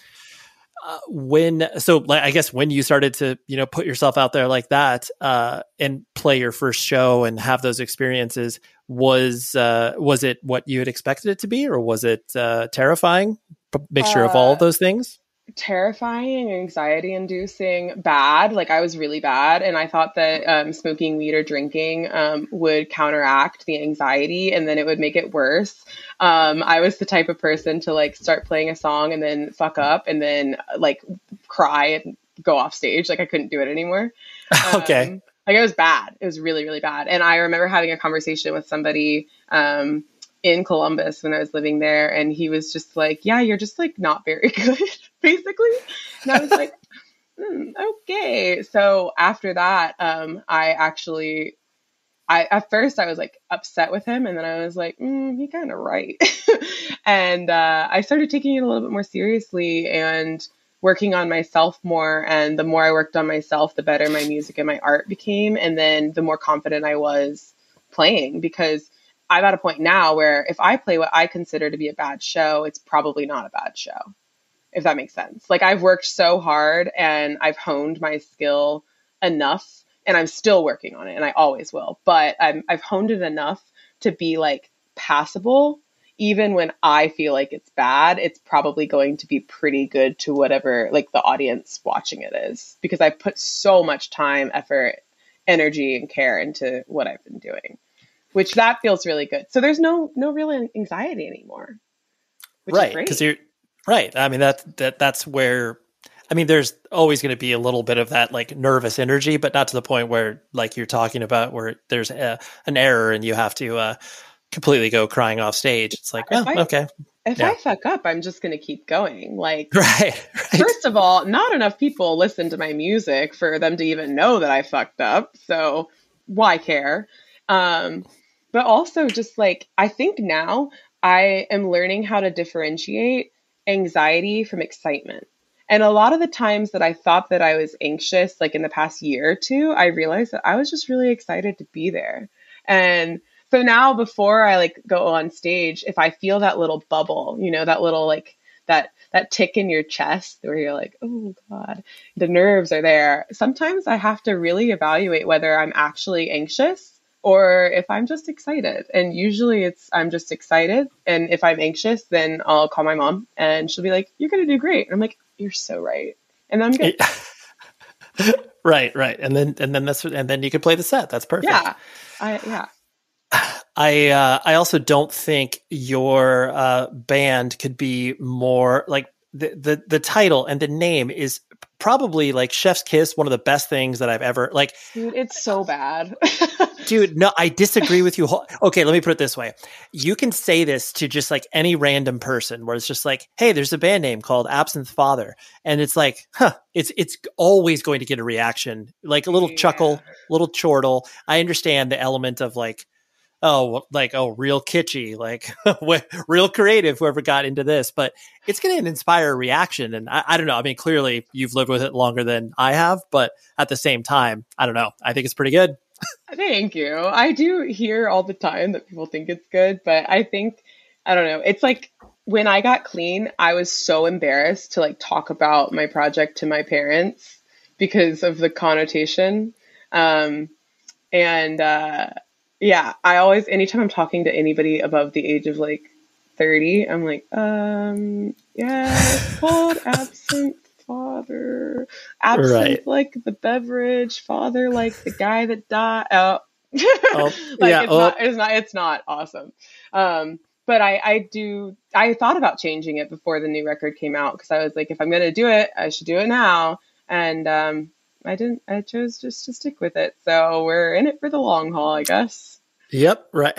Uh, when so like I guess when you started to you know put yourself out there like that uh, and play your first show and have those experiences was uh, was it what you had expected it to be or was it uh, terrifying? P- mixture of all of Uh, those things terrifying, anxiety inducing, bad. Like I was really bad. And I thought that um, smoking weed or drinking um, would counteract the anxiety and then it would make it worse. Um, I was the type of person to like start playing a song and then fuck up and then like cry and go off stage. Like I couldn't do it anymore. *laughs* okay. Um, like it was bad. It was really, really bad. And I remember having a conversation with somebody um, in Columbus when I was living there, and he was just like, "Yeah, you're just like not very *laughs* good, basically." And I was like, *laughs* mm, "Okay." So after that, um, I actually, I at first I was like upset with him, and then I was like, mm, "He kind of right," *laughs* and uh, I started taking it a little bit more seriously and working on myself more and the more I worked on myself the better my music and my art became and then the more confident I was playing because I'm at a point now where if I play what I consider to be a bad show, it's probably not a bad show, if that makes sense. Like I've worked so hard and I've honed my skill enough, and I'm still working on it, and I always will. But i have honed it enough to be like passable. Even when I feel like it's bad, it's probably going to be pretty good to whatever like the audience watching it is because I put so much time, effort, energy, and care into what I've been doing which that feels really good. So there's no no real anxiety anymore. right, because you're right. I mean that that that's where I mean there's always going to be a little bit of that like nervous energy, but not to the point where like you're talking about where there's a, an error and you have to uh, completely go crying off stage. It's like, oh, I, okay. If yeah. I fuck up, I'm just going to keep going. Like, *laughs* right, right. First of all, not enough people listen to my music for them to even know that I fucked up. So why care? Um, but also just like I think now I am learning how to differentiate anxiety from excitement. And a lot of the times that I thought that I was anxious, like in the past year or two, I realized that I was just really excited to be there. And so now before I like go on stage, if I feel that little bubble, you know, that little like that that tick in your chest where you're like, oh God, the nerves are there. Sometimes I have to really evaluate whether I'm actually anxious or if I'm just excited. And usually it's I'm just excited. And if I'm anxious, then I'll call my mom and she'll be like, You're gonna do great. And I'm like, You're so right. And I'm good. *laughs* right, right. And then and then that's and then you can play the set. That's perfect. Yeah. I yeah. *sighs* I uh, I also don't think your uh, band could be more like the, the the title and the name is probably like Chef's Kiss, one of the best things that I've ever like. Dude, it's so bad. *laughs* dude, no, I disagree with you. Okay, let me put it this way: you can say this to just like any random person, where it's just like, "Hey, there's a band name called Absinthe Father," and it's like, huh, it's it's always going to get a reaction, like a little yeah. chuckle, little chortle. I understand the element of like oh, like, oh, real kitschy, like *laughs* real creative, whoever got into this, but it's going to inspire a reaction. And I, I, don't know. I mean, clearly you've lived with it longer than I have, but at the same time, I don't know. I think it's pretty good. Thank you. I do hear all the time that people think it's good, but I think, I don't know. It's like when I got clean, I was so embarrassed to like talk about my project to my parents because of the connotation. Um, and, uh, yeah, I always anytime I'm talking to anybody above the age of like 30, I'm like, um, yeah, it's called *laughs* absent father. Absent right. like the beverage, father like the guy that died. Oh. oh *laughs* like yeah, it's, oh. not, it's not it's not awesome. Um, but I, I do I thought about changing it before the new record came out because I was like, if I'm gonna do it, I should do it now. And um, I didn't. I chose just to stick with it. So we're in it for the long haul, I guess. Yep. Right.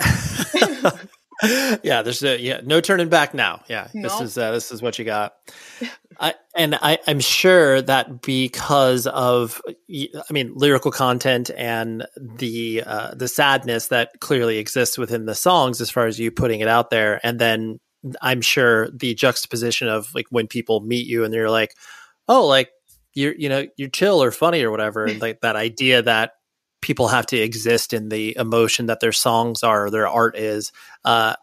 *laughs* yeah. There's a, yeah no turning back now. Yeah. This is uh, this is what you got. I, and I, I'm sure that because of, I mean, lyrical content and the uh, the sadness that clearly exists within the songs, as far as you putting it out there, and then I'm sure the juxtaposition of like when people meet you and they're like, oh, like you're you know you're chill or funny or whatever and like that idea that people have to exist in the emotion that their songs are or their art is uh,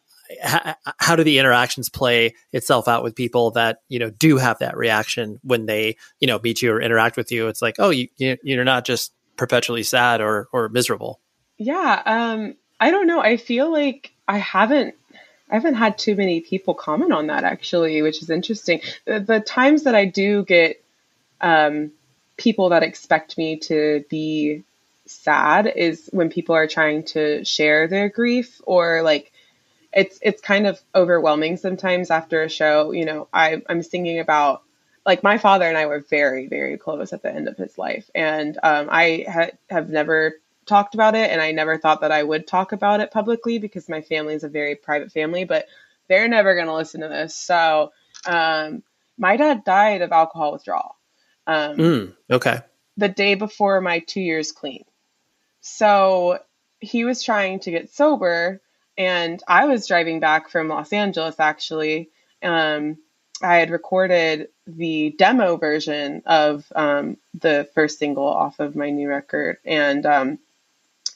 how, how do the interactions play itself out with people that you know do have that reaction when they you know meet you or interact with you? It's like oh you you're not just perpetually sad or or miserable. Yeah um i don't know. I feel like i haven't I haven't had too many people comment on that actually, which is interesting. The, the times that I do get um, people that expect me to be sad is when people are trying to share their grief or like it's it's kind of overwhelming sometimes after a show. You know, I I'm thinking about like my father and I were very very close at the end of his life, and um, I ha- have never talked about it, and I never thought that I would talk about it publicly because my family is a very private family, but they're never going to listen to this. So, um, my dad died of alcohol withdrawal. Um, Mm, okay. the day before my two years clean. So he was trying to get sober, and I was driving back from Los Angeles actually. Um, I had recorded the demo version of um, the first single off of my new record, and um,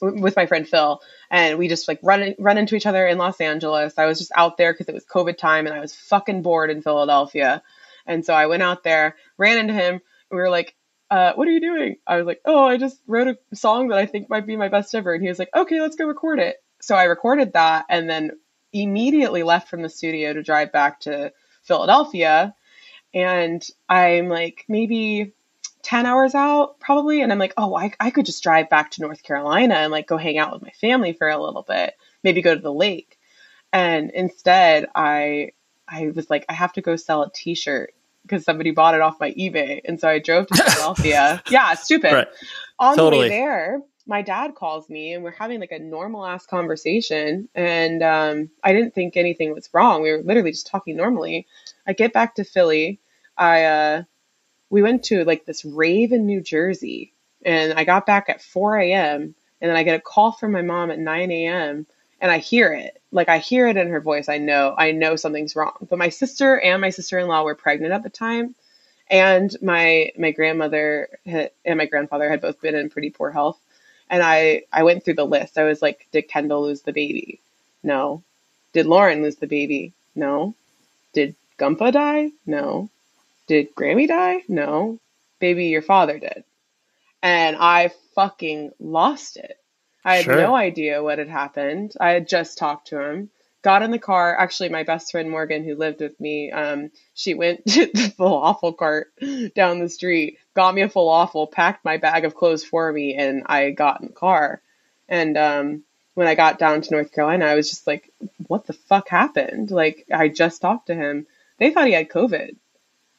w- with my friend Phil, and we just like run run into each other in Los Angeles. I was just out there because it was COVID time, and I was fucking bored in Philadelphia, and so I went out there, ran into him. We were like, uh, "What are you doing?" I was like, "Oh, I just wrote a song that I think might be my best ever," and he was like, "Okay, let's go record it." So I recorded that, and then immediately left from the studio to drive back to Philadelphia. And I'm like maybe 10 hours out probably. And I'm like, oh, I, I could just drive back to North Carolina and like go hang out with my family for a little bit, maybe go to the lake. And instead, I I was like, I have to go sell a t-shirt because somebody bought it off my eBay. And so I drove to *laughs* Philadelphia. yeah, stupid. Right. On the way there, my dad calls me and we're having like a normal ass conversation. And um, I didn't think anything was wrong. We were literally just talking normally. I get back to Philly. I uh, we went to like this rave in New Jersey, and I got back at 4 a.m. And then I get a call from my mom at 9 a.m. and I hear it. Like I hear it in her voice. I know, I know something's wrong. But my sister and my sister-in-law were pregnant at the time, and my my grandmother had, and my grandfather had both been in pretty poor health. And I I went through the list. I was like, did Kendall lose the baby? No. Did Lauren lose the baby? No. Did Gumpa die? No. Did Grammy die? No. Baby, your father did. And I fucking lost it. I had Sure. no idea what had happened. I had just talked to him. Got in the car. Actually, my best friend Morgan, who lived with me, um, she went *laughs* to the falafel cart down the street, got me a falafel, packed my bag of clothes for me, and I got in the car. And um, when I got down to North Carolina, I was just like, "What the fuck happened?" Like, I just talked to him. They thought he had COVID.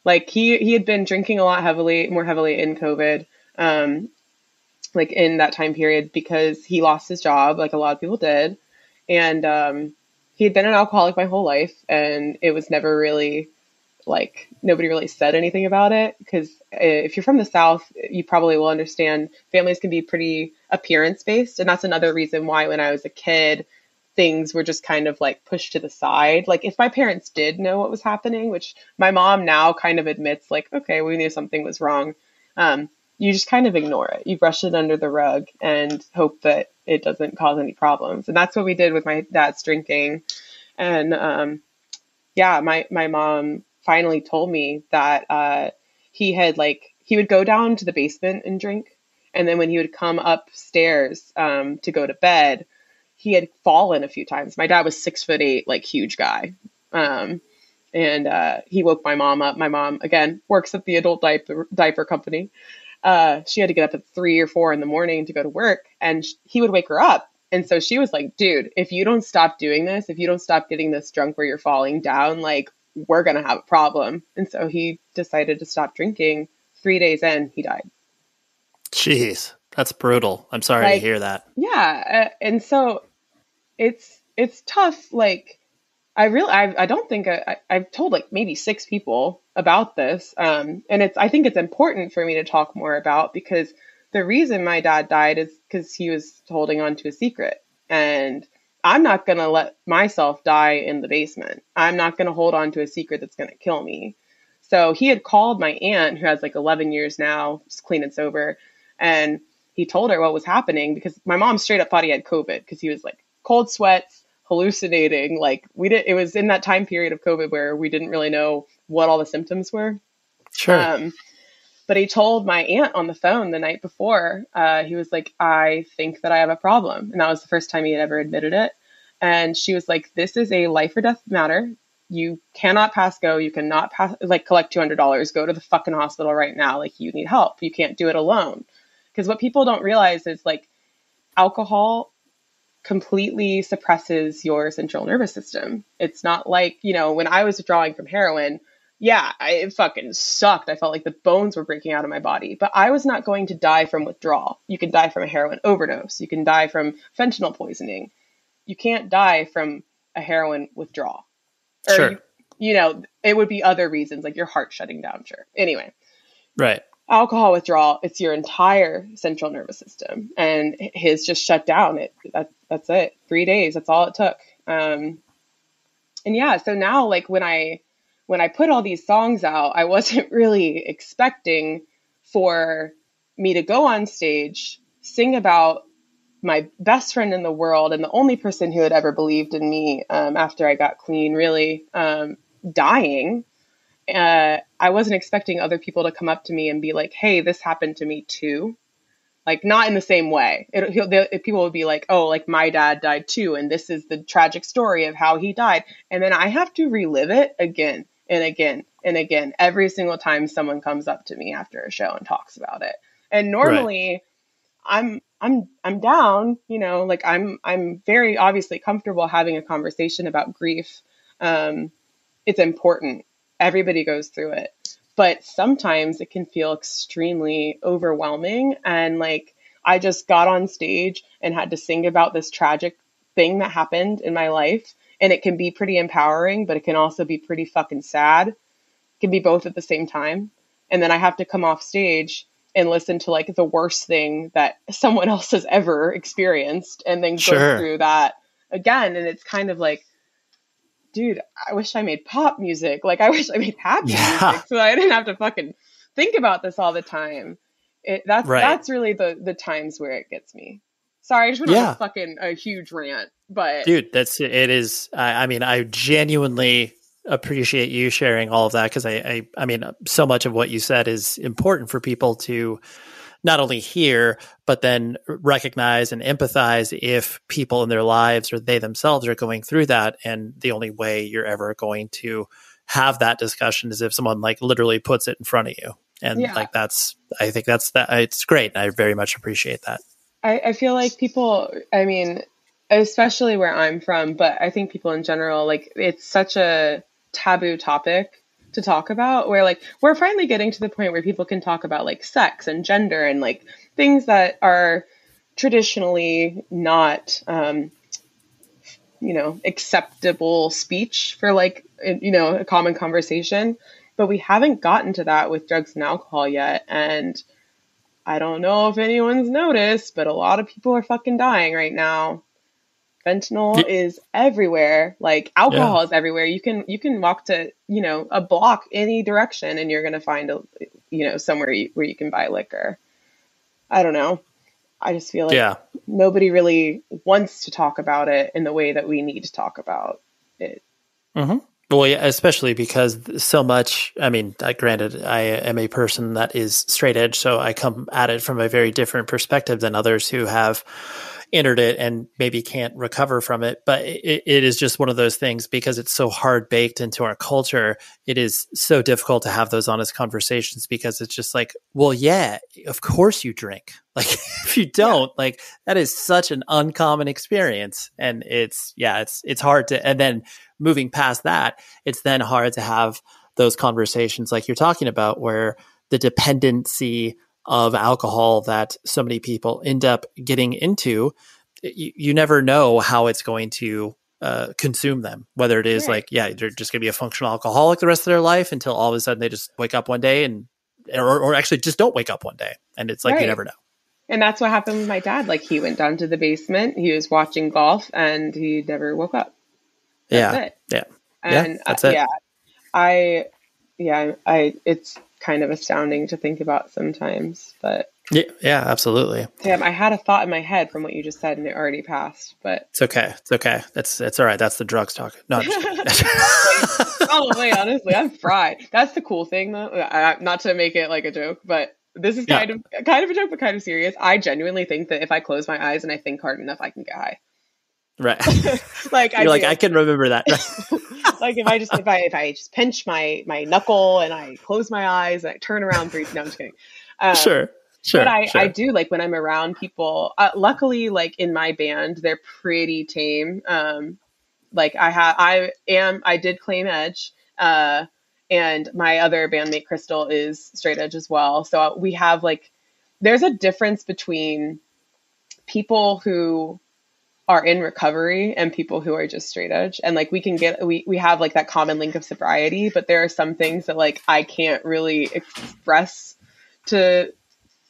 Like he he had been drinking a lot heavily, more heavily in COVID. Um, like in that time period because he lost his job, like a lot of people did, and um, he had been an alcoholic my whole life, and it was never really like nobody really said anything about it. Because if you're from the south you probably will understand families can be pretty appearance based and that's another reason why when i was a kid things were just kind of like pushed to the side. Like if my parents did know what was happening which my mom now kind of admits like okay we knew something was wrong um, you just kind of ignore it you brush it under the rug and hope that it doesn't cause any problems and that's what we did with my dad's drinking and um, yeah, my my mom finally told me that uh, he had like he would go down to the basement and drink, and then when he would come upstairs um, to go to bed, he had fallen a few times. My dad was six foot eight, like huge guy, um, and uh, he woke my mom up. My mom again works at the adult diaper diaper company. Uh, she had to get up at three or four in the morning to go to work, and sh- he would wake her up. And so she was like, dude, if you don't stop doing this, if you don't stop getting this drunk where you're falling down, like, we're going to have a problem. And so he decided to stop drinking. Three days in, he died. Jeez, that's brutal. I'm sorry to hear that. Yeah. Uh, and so it's, it's tough. Like, I really, I, I don't think I, I've told like maybe six people about this. Um, and it's, I think it's important for me to talk more about because the reason my dad died is because he was holding on to a secret. And I'm not going to let myself die in the basement. I'm not going to hold on to a secret that's going to kill me. So he had called my aunt, who has like 11 years now, clean and sober, and he told her what was happening because my mom straight up thought he had COVID because he was like cold sweats, hallucinating. Like we did, it was in that time period of COVID where we didn't really know what all the symptoms were. Sure. Um, but he told my aunt on the phone the night before, uh, he was like, I think that I have a problem. And that was the first time he had ever admitted it. And she was like, This is a life or death matter. You cannot pass go. You cannot pass, like, collect $200. Go to the fucking hospital right now. Like, you need help. You can't do it alone. Because what people don't realize is like alcohol completely suppresses your central nervous system. It's not like, you know, when I was withdrawing from heroin, yeah, I, it fucking sucked. I felt like the bones were breaking out of my body, but I was not going to die from withdrawal. You can die from a heroin overdose. You can die from fentanyl poisoning. You can't die from a heroin withdrawal. Or Sure. You, you know, it would be other reasons, like your heart shutting down. Sure. Anyway, Right. Alcohol withdrawal, it's your entire central nervous system, and his just shut down. It that that's it. Three days. That's all it took. Um, and yeah, so now like when I when I put all these songs out, I *laughs* wasn't really expecting for me to go on stage, sing about my best friend in the world and the only person who had ever believed in me um, after I got clean, really um, dying. Uh, I wasn't expecting other people to come up to me and be like, "Hey, this happened to me too." Like not in the same way. It, he'll, they, people would be like, "Oh, like my dad died too, and this is the tragic story of how he died," and then I have to relive it again and again and again every single time someone comes up to me after a show and talks about it. And normally, I'm I'm I'm down, you know, like I'm I'm very obviously comfortable having a conversation about grief. Um, it's important. Everybody goes through it. But sometimes it can feel extremely overwhelming and like I just got on stage and had to sing about this tragic thing that happened in my life and it can be pretty empowering, but it can also be pretty fucking sad. It can be both at the same time. And then I have to come off stage and listen to like the worst thing that *laughs* someone else has ever experienced and then go through that again and it's kind of like dude i wish i made pop music like i *laughs* wish i made happy Yeah. music so i didn't have to fucking think about this all the time it, that's Right. that's really the the times where it gets me sorry i just went on a fucking a huge rant but dude that's it is i, I mean i genuinely appreciate you sharing all of that because I, I i mean so much of what you said is important for people to not only hear but then recognize and empathize if people in their lives or they themselves are going through that. And the only way you're ever going to have that discussion is if someone like literally puts it in front of you. And Yeah. like that's i think that's that it's great. I very much appreciate that. I, I feel like people, I mean, especially where I'm from, but I think people in general, like it's such a taboo topic to talk about where like we're finally getting to the point where people can talk about like sex and gender and like things that are traditionally not um you know acceptable speech for like you know a common conversation but we haven't gotten to that with drugs and alcohol yet and I don't know if anyone's noticed, but a lot of people are fucking dying right now. Fentanyl is everywhere. Like alcohol is everywhere. You can you can walk to you know a block any direction, and you're gonna find a you know somewhere you, where you can buy liquor. I don't know. I just feel like yeah nobody really wants to talk about it in the way that we need to talk about it. mm-hmm. Well, yeah, especially because so much. I mean, uh, granted, I am a person that is straight edge, so I come at it from a very different perspective than others who have entered it and maybe can't recover from it. But it, it is just one of those things because it's so hard baked into our culture. It is so difficult to have those honest conversations because it's just like, well, yeah, of course you drink. *laughs* Like, if you don't, like, that is such an uncommon experience, and it's yeah, it's it's hard to. And then moving past that, it's then hard to have those conversations like you're talking about where the dependency of alcohol that so many people end up getting into, you, you never know how it's going to uh, consume them. Whether it is Right. like, yeah, they're just going to be a functional alcoholic the rest of their life until all of a sudden they just wake up one day and, or, or actually just don't wake up one day. And it's like, you never know. And that's what happened with my dad. Like he went down to the basement, he was watching golf, and he never woke up. That's yeah. it. Yeah. Yeah, And that's uh, it. yeah, I, yeah, I. It's kind of astounding to think about sometimes. But Yeah. Yeah. Absolutely. damn, I had a thought in my head from what you just said, and it already passed. But It's okay. It's okay. That's, it's all right. That's the drugs talk. No, probably, *laughs* oh, honestly, I'm fried. That's the cool thing, though. I, I- not to make it like a joke, but this is Yeah. kind of kind of a joke, but kind of serious. I genuinely think that if I close my eyes and I think hard enough, I can get high. Right. *laughs* like You're like, do. I can remember that. *laughs* like if I just if I if I just pinch my my knuckle and I close my eyes and I turn around three no I'm just kidding. Um, sure. Sure. but I, sure. I do like when I'm around people. Uh, luckily, like in my band, they're pretty tame. Um, like I have, I am, I did claim edge, uh, and my other bandmate Crystal is straight edge as well. So we have like, there's a difference between people who are in recovery and people who are just straight edge. And like we can get we, we have like that common link of sobriety but there are some things that like i can't really express to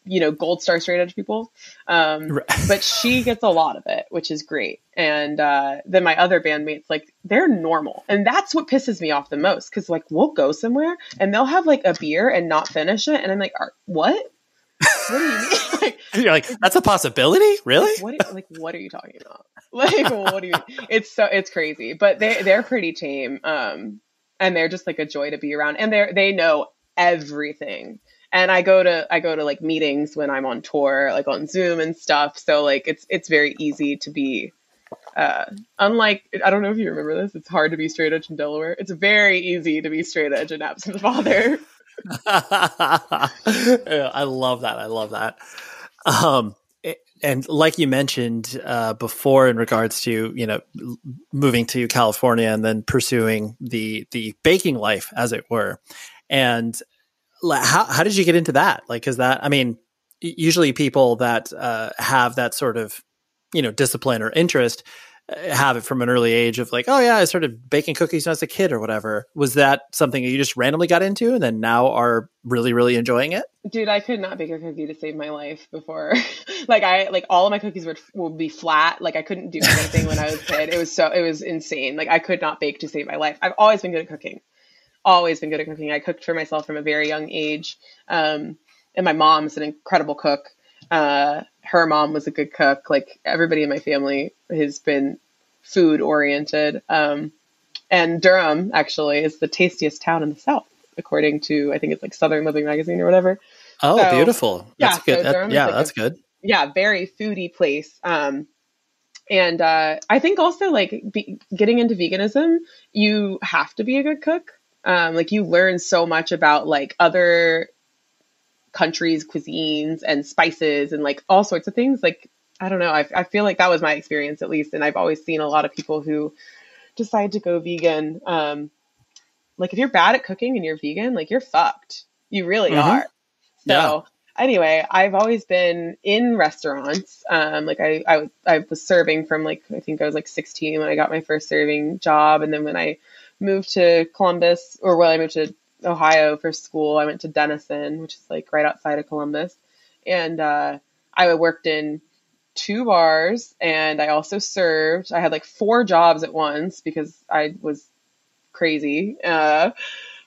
you know gold star straight edge people. Um Right. *laughs* but she gets a lot of it which is great. And uh then my other bandmates like they're normal. And that's what pisses me off the most because like we'll go somewhere and they'll have like a beer and not finish it. And i'm like what what do you mean like *laughs* You're like, that's a possibility? Really? what like what are you talking about? *laughs* Like what do you it's so it's crazy. But they they're pretty tame um and they're just like a joy to be around. And they're they know everything. And i go to i go to like meetings when i'm on tour like on zoom and stuff. So like it's it's very easy to be uh unlike i don't know if you remember this. It's hard to be straight edge in delaware. It's very easy to be straight edge in Absinthe Father *laughs* I love that. I love that. Um, and like you mentioned uh, before, in regards to you know moving to California and then pursuing the the baking life, as it were, and how how did you get into that? Like, because that I mean, usually people that uh, have that sort of you know discipline or interest have it from an early age of like, oh yeah, I started baking cookies when I was a kid or whatever. Was that something you just randomly got into and then now are really really enjoying it? Dude, I could not bake a cookie to save my life before. *laughs* like I like all of my cookies would would be flat. Like I couldn't do anything when I was a kid. It was so it was insane. Like I could not bake to save my life. I've always been good at cooking. Always been good at cooking. I cooked for myself from a very young age. Um, and my mom's an incredible cook. Uh, her mom was a good cook. Like everybody in my family has been food oriented. Um, and Durham actually is the tastiest town in the South, according to I think it's like Southern Living magazine or whatever Oh, So- beautiful. yeah, That's good. so That- yeah, like that's a- good. yeah, very foodie place. Um, and uh, I think also like be, getting into veganism, you have to be a good cook. Um, like you learn so much about like other countries' cuisines and spices and like all sorts of things. Like I don't know, I, I feel like that was my experience at least, and I've always seen a lot of people who decide to go vegan. Um, like if you're bad at cooking and you're vegan, like you're fucked. You really Mhm. are. So Yeah. anyway, I've always been in restaurants. Um, like I, I, I was serving from like, I think I was like 16 when I got my first serving job. And then when I moved to Columbus or when I moved to Ohio for school, I went to Denison, which is like right outside of Columbus. And, uh, I worked in two bars and I also served. I had like four jobs at once because I was crazy. Uh,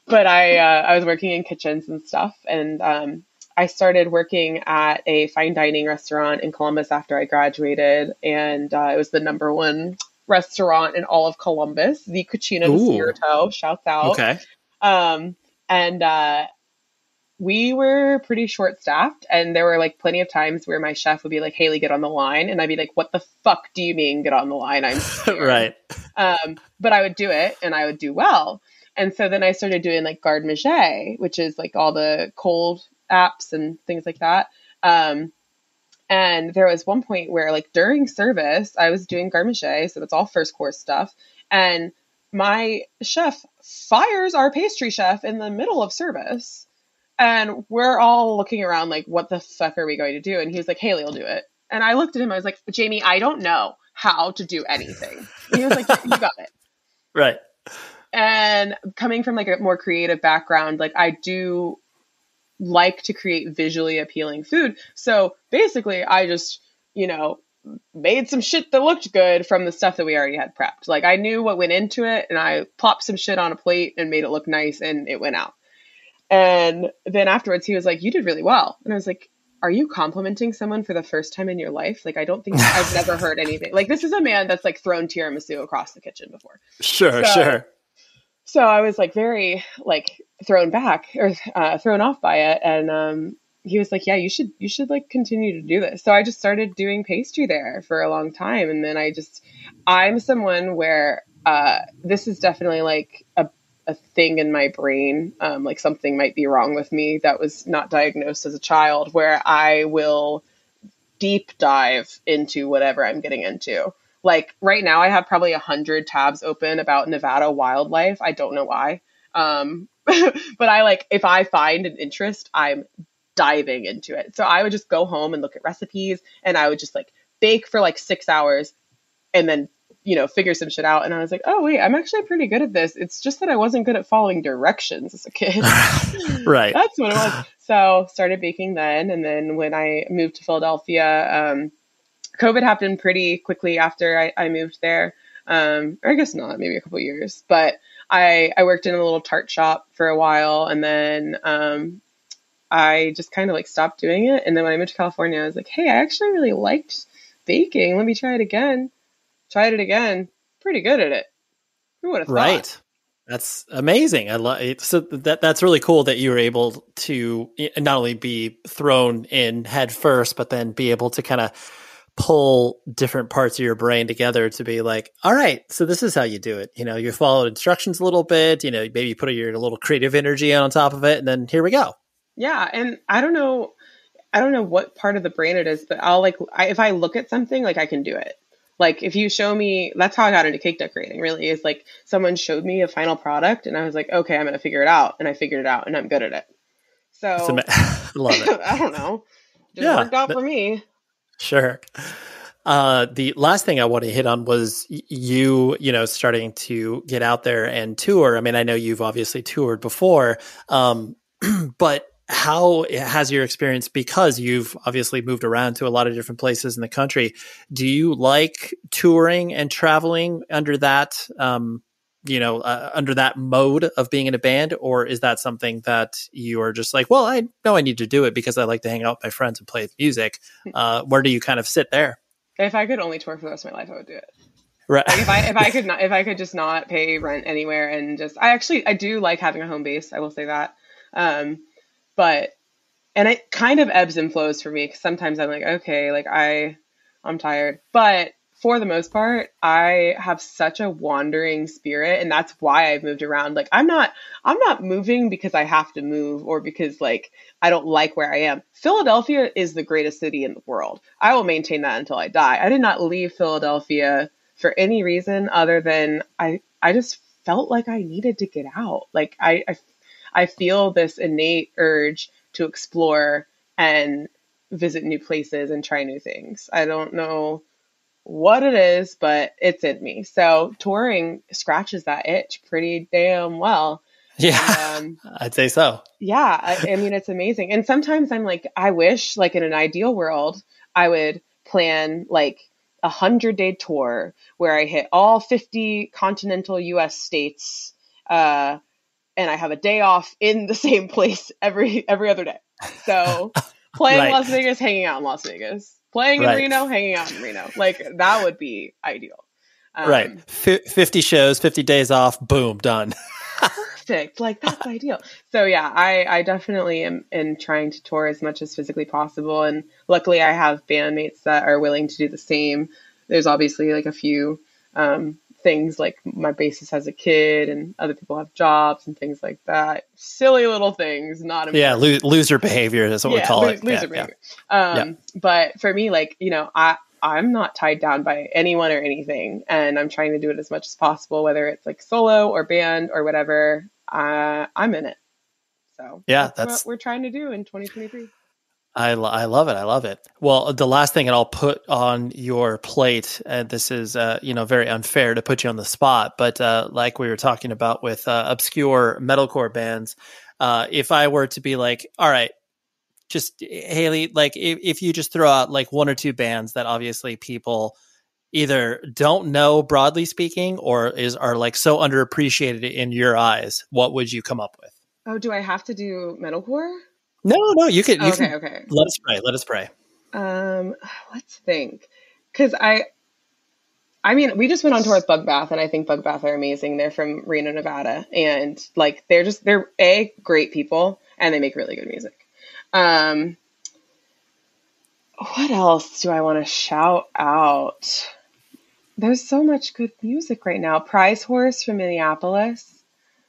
but I uh, I was working in kitchens and stuff, and um, I started working at a fine dining restaurant in Columbus after I graduated, and uh, it was the number one restaurant in all of Columbus, the Cucina de Ooh. Shouts out. Okay. Um, and uh, we were pretty short staffed, and there were like plenty of times where my chef would be like, "Haley, get on the line," and I'd be like, "What the fuck do you mean get on the line?" I'm *laughs* right. um, but I would do it and I would do well. And so then I started doing like Garde Manger, which is like all the cold apps and things like that. Um, and there was one point where like during service, I was doing Garde Manger, so that's all first course stuff. And my chef fires our pastry chef in the middle of service. And we're all looking around like, what the fuck are we going to do? And he was like, Haley will do it. And I looked at him, I was like, Jamie, I don't know how to do anything. And he was like, you got it *laughs* Right. and coming from like a more creative background like i do like to create visually appealing food so basically i just you know made some shit that looked good from the stuff that we already had prepped. Like i knew what went into it and i plopped some shit on a plate and made it look nice and it went out. And then afterwards he was like you did really well. And i was like are you complimenting someone for the first time in your life? Like i don't think i've *laughs* never heard anything like this is a man that's like thrown tiramisu across the kitchen before. Sure. So- sure. so I was like very like thrown back or uh, thrown off by it, and um, he was like, "Yeah, you should you should like continue to do this." So I just started doing pastry there for a long time, and then I just I'm someone where uh, this is definitely like a, a thing in my brain. Um, like something might be wrong with me that was not diagnosed as a child, where I will deep dive into whatever I'm getting into. Like right now, I have probably a hundred tabs open about Nevada wildlife. I don't know why. Um, *laughs* but I like if I find an interest, I'm diving into it. So I would just go home and look at recipes and I would just like bake for like six hours and then, you know, figure some shit out. And I was like, oh, wait, I'm actually pretty good at this. It's just that I wasn't good at following directions as a kid. *laughs* right. That's what it was. So started baking then. And then when I moved to Philadelphia, um, COVID happened pretty quickly after I, I moved there. Um, or I guess not, maybe a couple years. But I, I worked in a little tart shop for a while and then um, I just kind of like stopped doing it. And then when I moved to California, I was like, hey, I actually really liked baking. Let me try it again. Tried it again. Pretty good at it. Who would have thought? Right. That's amazing. I love it. So that that's really cool that you were able to not only be thrown in head first, but then be able to kind of pull different parts of your brain together to be like, all right, so this is how you do it. You know, you followed instructions a little bit, you know, maybe put your little creative energy on top of it, and then here we go. Yeah. And I don't know, I don't know what part of the brain it is, but I'll like, I, if I look at something, like I can do it. Like if you show me, that's how I got into cake decorating really is like someone showed me a final product and I was like, okay, I'm going to figure it out. And I figured it out and I'm good at it. So *laughs* love it. *laughs* I don't know. Just yeah, worked out for me. Sure. Uh, the last thing I want to hit on was you, you know, starting to get out there and tour. I mean, I know you've obviously toured before, um, *clears throat* but how has your experience because you've obviously moved around to a lot of different places in the country do you like touring and traveling under that um, you know uh, under that mode of being in a band? Or is that something that you are just like well i know i need to do it because i like to hang out with my friends and play music. Hmm. uh, where do you kind of sit there? If i could only tour for the rest of my life i would do it. Right. Like if i if i could *laughs* not if i could just not pay rent anywhere and just i actually i do like having a home base i will say that. Um but and it kind of ebbs and flows for me because sometimes i'm like okay like i i'm tired but for the most part, I have such a wandering spirit and that's why I've moved around. Like I'm not I'm not moving because I have to move or because like I don't like where I am. Philadelphia is the greatest city in the world. I will maintain that until I die. I did not leave Philadelphia for any reason other than I I just felt like I needed to get out. Like I I, I feel this innate urge to explore and visit new places and try new things. I don't know what it is, but it's in me. So touring scratches that itch pretty damn well. Yeah, *laughs* um, I'd say so. Yeah, I, I mean it's amazing. And sometimes I'm like, I wish, like in an ideal world, I would plan like a hundred day tour where I hit all 50 continental U.S. states, uh, and I have a day off in the *laughs* same place every every other day. So *laughs* playing right. Las Vegas, hanging out in Las Vegas playing right. in Reno, hanging out in Reno. Like that would be ideal. Um, right. F- 50 shows, 50 days off, boom, done. *laughs* perfect. Like that's ideal. So yeah, I, I definitely am in trying to tour as much as physically possible. And luckily I have bandmates that are willing to do the same. There's obviously like a few um, things like my basis has a kid and other people have jobs and things like that. Silly little things, not important. yeah, lo- loser behavior is what yeah, we call lo- it. Loser yeah, behavior. Yeah. Um, but for me, like you know, I I'm not tied down by anyone or anything, and I'm trying to do it as much as possible, whether it's like solo or band or whatever. Uh, I'm in it. So yeah, that's, that's what we're trying to do in 2023. I, I love it. I love it. Well, the last thing that I'll put on your plate, and this is, uh, you know, very unfair to put you on the spot, but uh, like we were talking about with uh, obscure metalcore bands, uh, if I were to be like, all right, just Haley, like if, if you just throw out like one or two bands that obviously people either don't know broadly speaking or is are like so underappreciated in your eyes, what would you come up with? Oh, do I have to do metalcore? No, no, you can. You okay, can, okay. Let us pray. Let us pray. Um, *sighs* let's think, because I, I mean, we just went on tour with Bug Bath, and I think Bug Bath are amazing. They're from Reno, Nevada, and like they're just they're a great people, and they make really good music. Um, what else do I want to shout out? there's so much good music right now. Prize Horse from Minneapolis.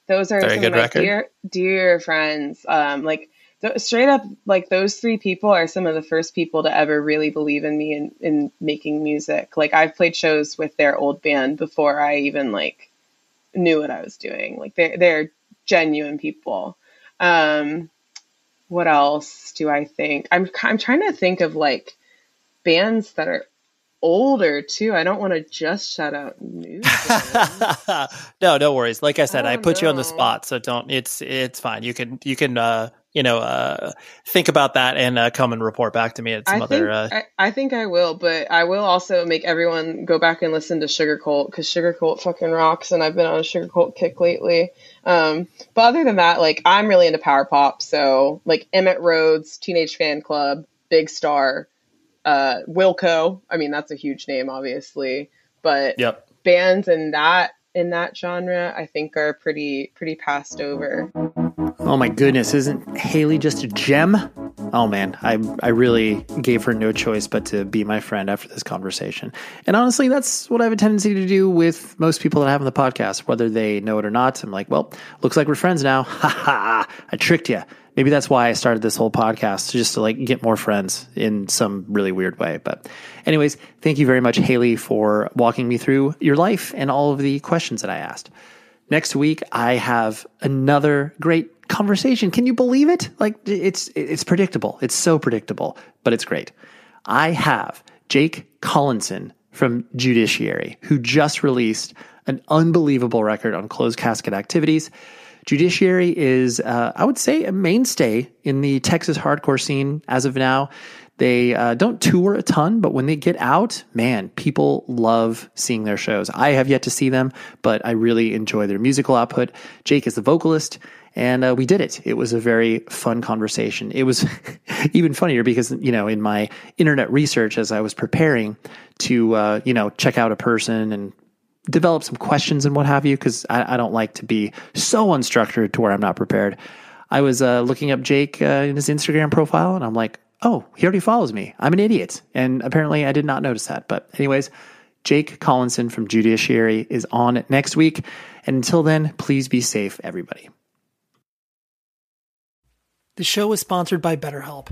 Those are Very some good of my record. dear dear friends. Um, like th- straight up, like those three people are some of the first people to ever really believe in me and in making music. Like I've played shows with their old band before I even like knew what I was doing. Like they're they're genuine people. Um, what else do I think? I'm I'm trying to think of like bands that are older too. I don't want to just shout out new. *laughs* no, no worries. Like I said, I Oh, put you on the spot, so don't. It's it's fine. You can you can uh you know uh think about that and uh, come and report back to me at some I other. think uh, I, I think I will, but I will also make everyone go back and listen to Sugarcult because Sugarcult fucking rocks, and I've been on a Sugarcult kick lately. Um, but other than that, like I'm really into power pop, so like Emitt Rhodes, Teenage Fanclub, Big Star, uh, Wilco. I mean that's a huge name, obviously, but Yep. bands in that in that genre, I think are pretty pretty passed over. Oh my goodness, isn't Haley just a gem? Oh man, I I really gave her no choice but to be my friend after this conversation. And honestly, that's what I have a tendency to do with most people that I have on the podcast, whether they know it or not. I'm like, well, looks like we're friends now. *laughs* Ha ha! I tricked you. Maybe that's why I started this whole podcast, just to like get more friends in some really weird way. But, anyways, thank you very much, Haley, for walking me through your life and all of the questions that I asked. Next week, I have another great conversation. Can you believe it? Like it's it's predictable. It's so predictable, but it's great. I have Jake Collinson from Judiciary, who just released an unbelievable record on closed casket activities. Judiciary is, uh, I would say, a mainstay in the Texas hardcore scene as of now. They uh, don't tour a ton, but when they get out, man, people love seeing their shows. I have yet to see them, but I really enjoy their musical output. Jake is the vocalist, and uh, we did it. It was a very fun conversation. It was *laughs* even funnier because, you know, in my internet research as I was preparing to, uh, you know, check out a person and develop some questions and what have you, because I, I don't like to be so unstructured to where I'm not prepared. I was uh, looking up Jake uh, in his Instagram profile, and I'm like, oh, he already follows me. I'm an idiot. And apparently I did not notice that. But, anyways, Jake Collinson from Judiciary is on next week. And until then, please be safe, everybody. The show is sponsored by BetterHelp.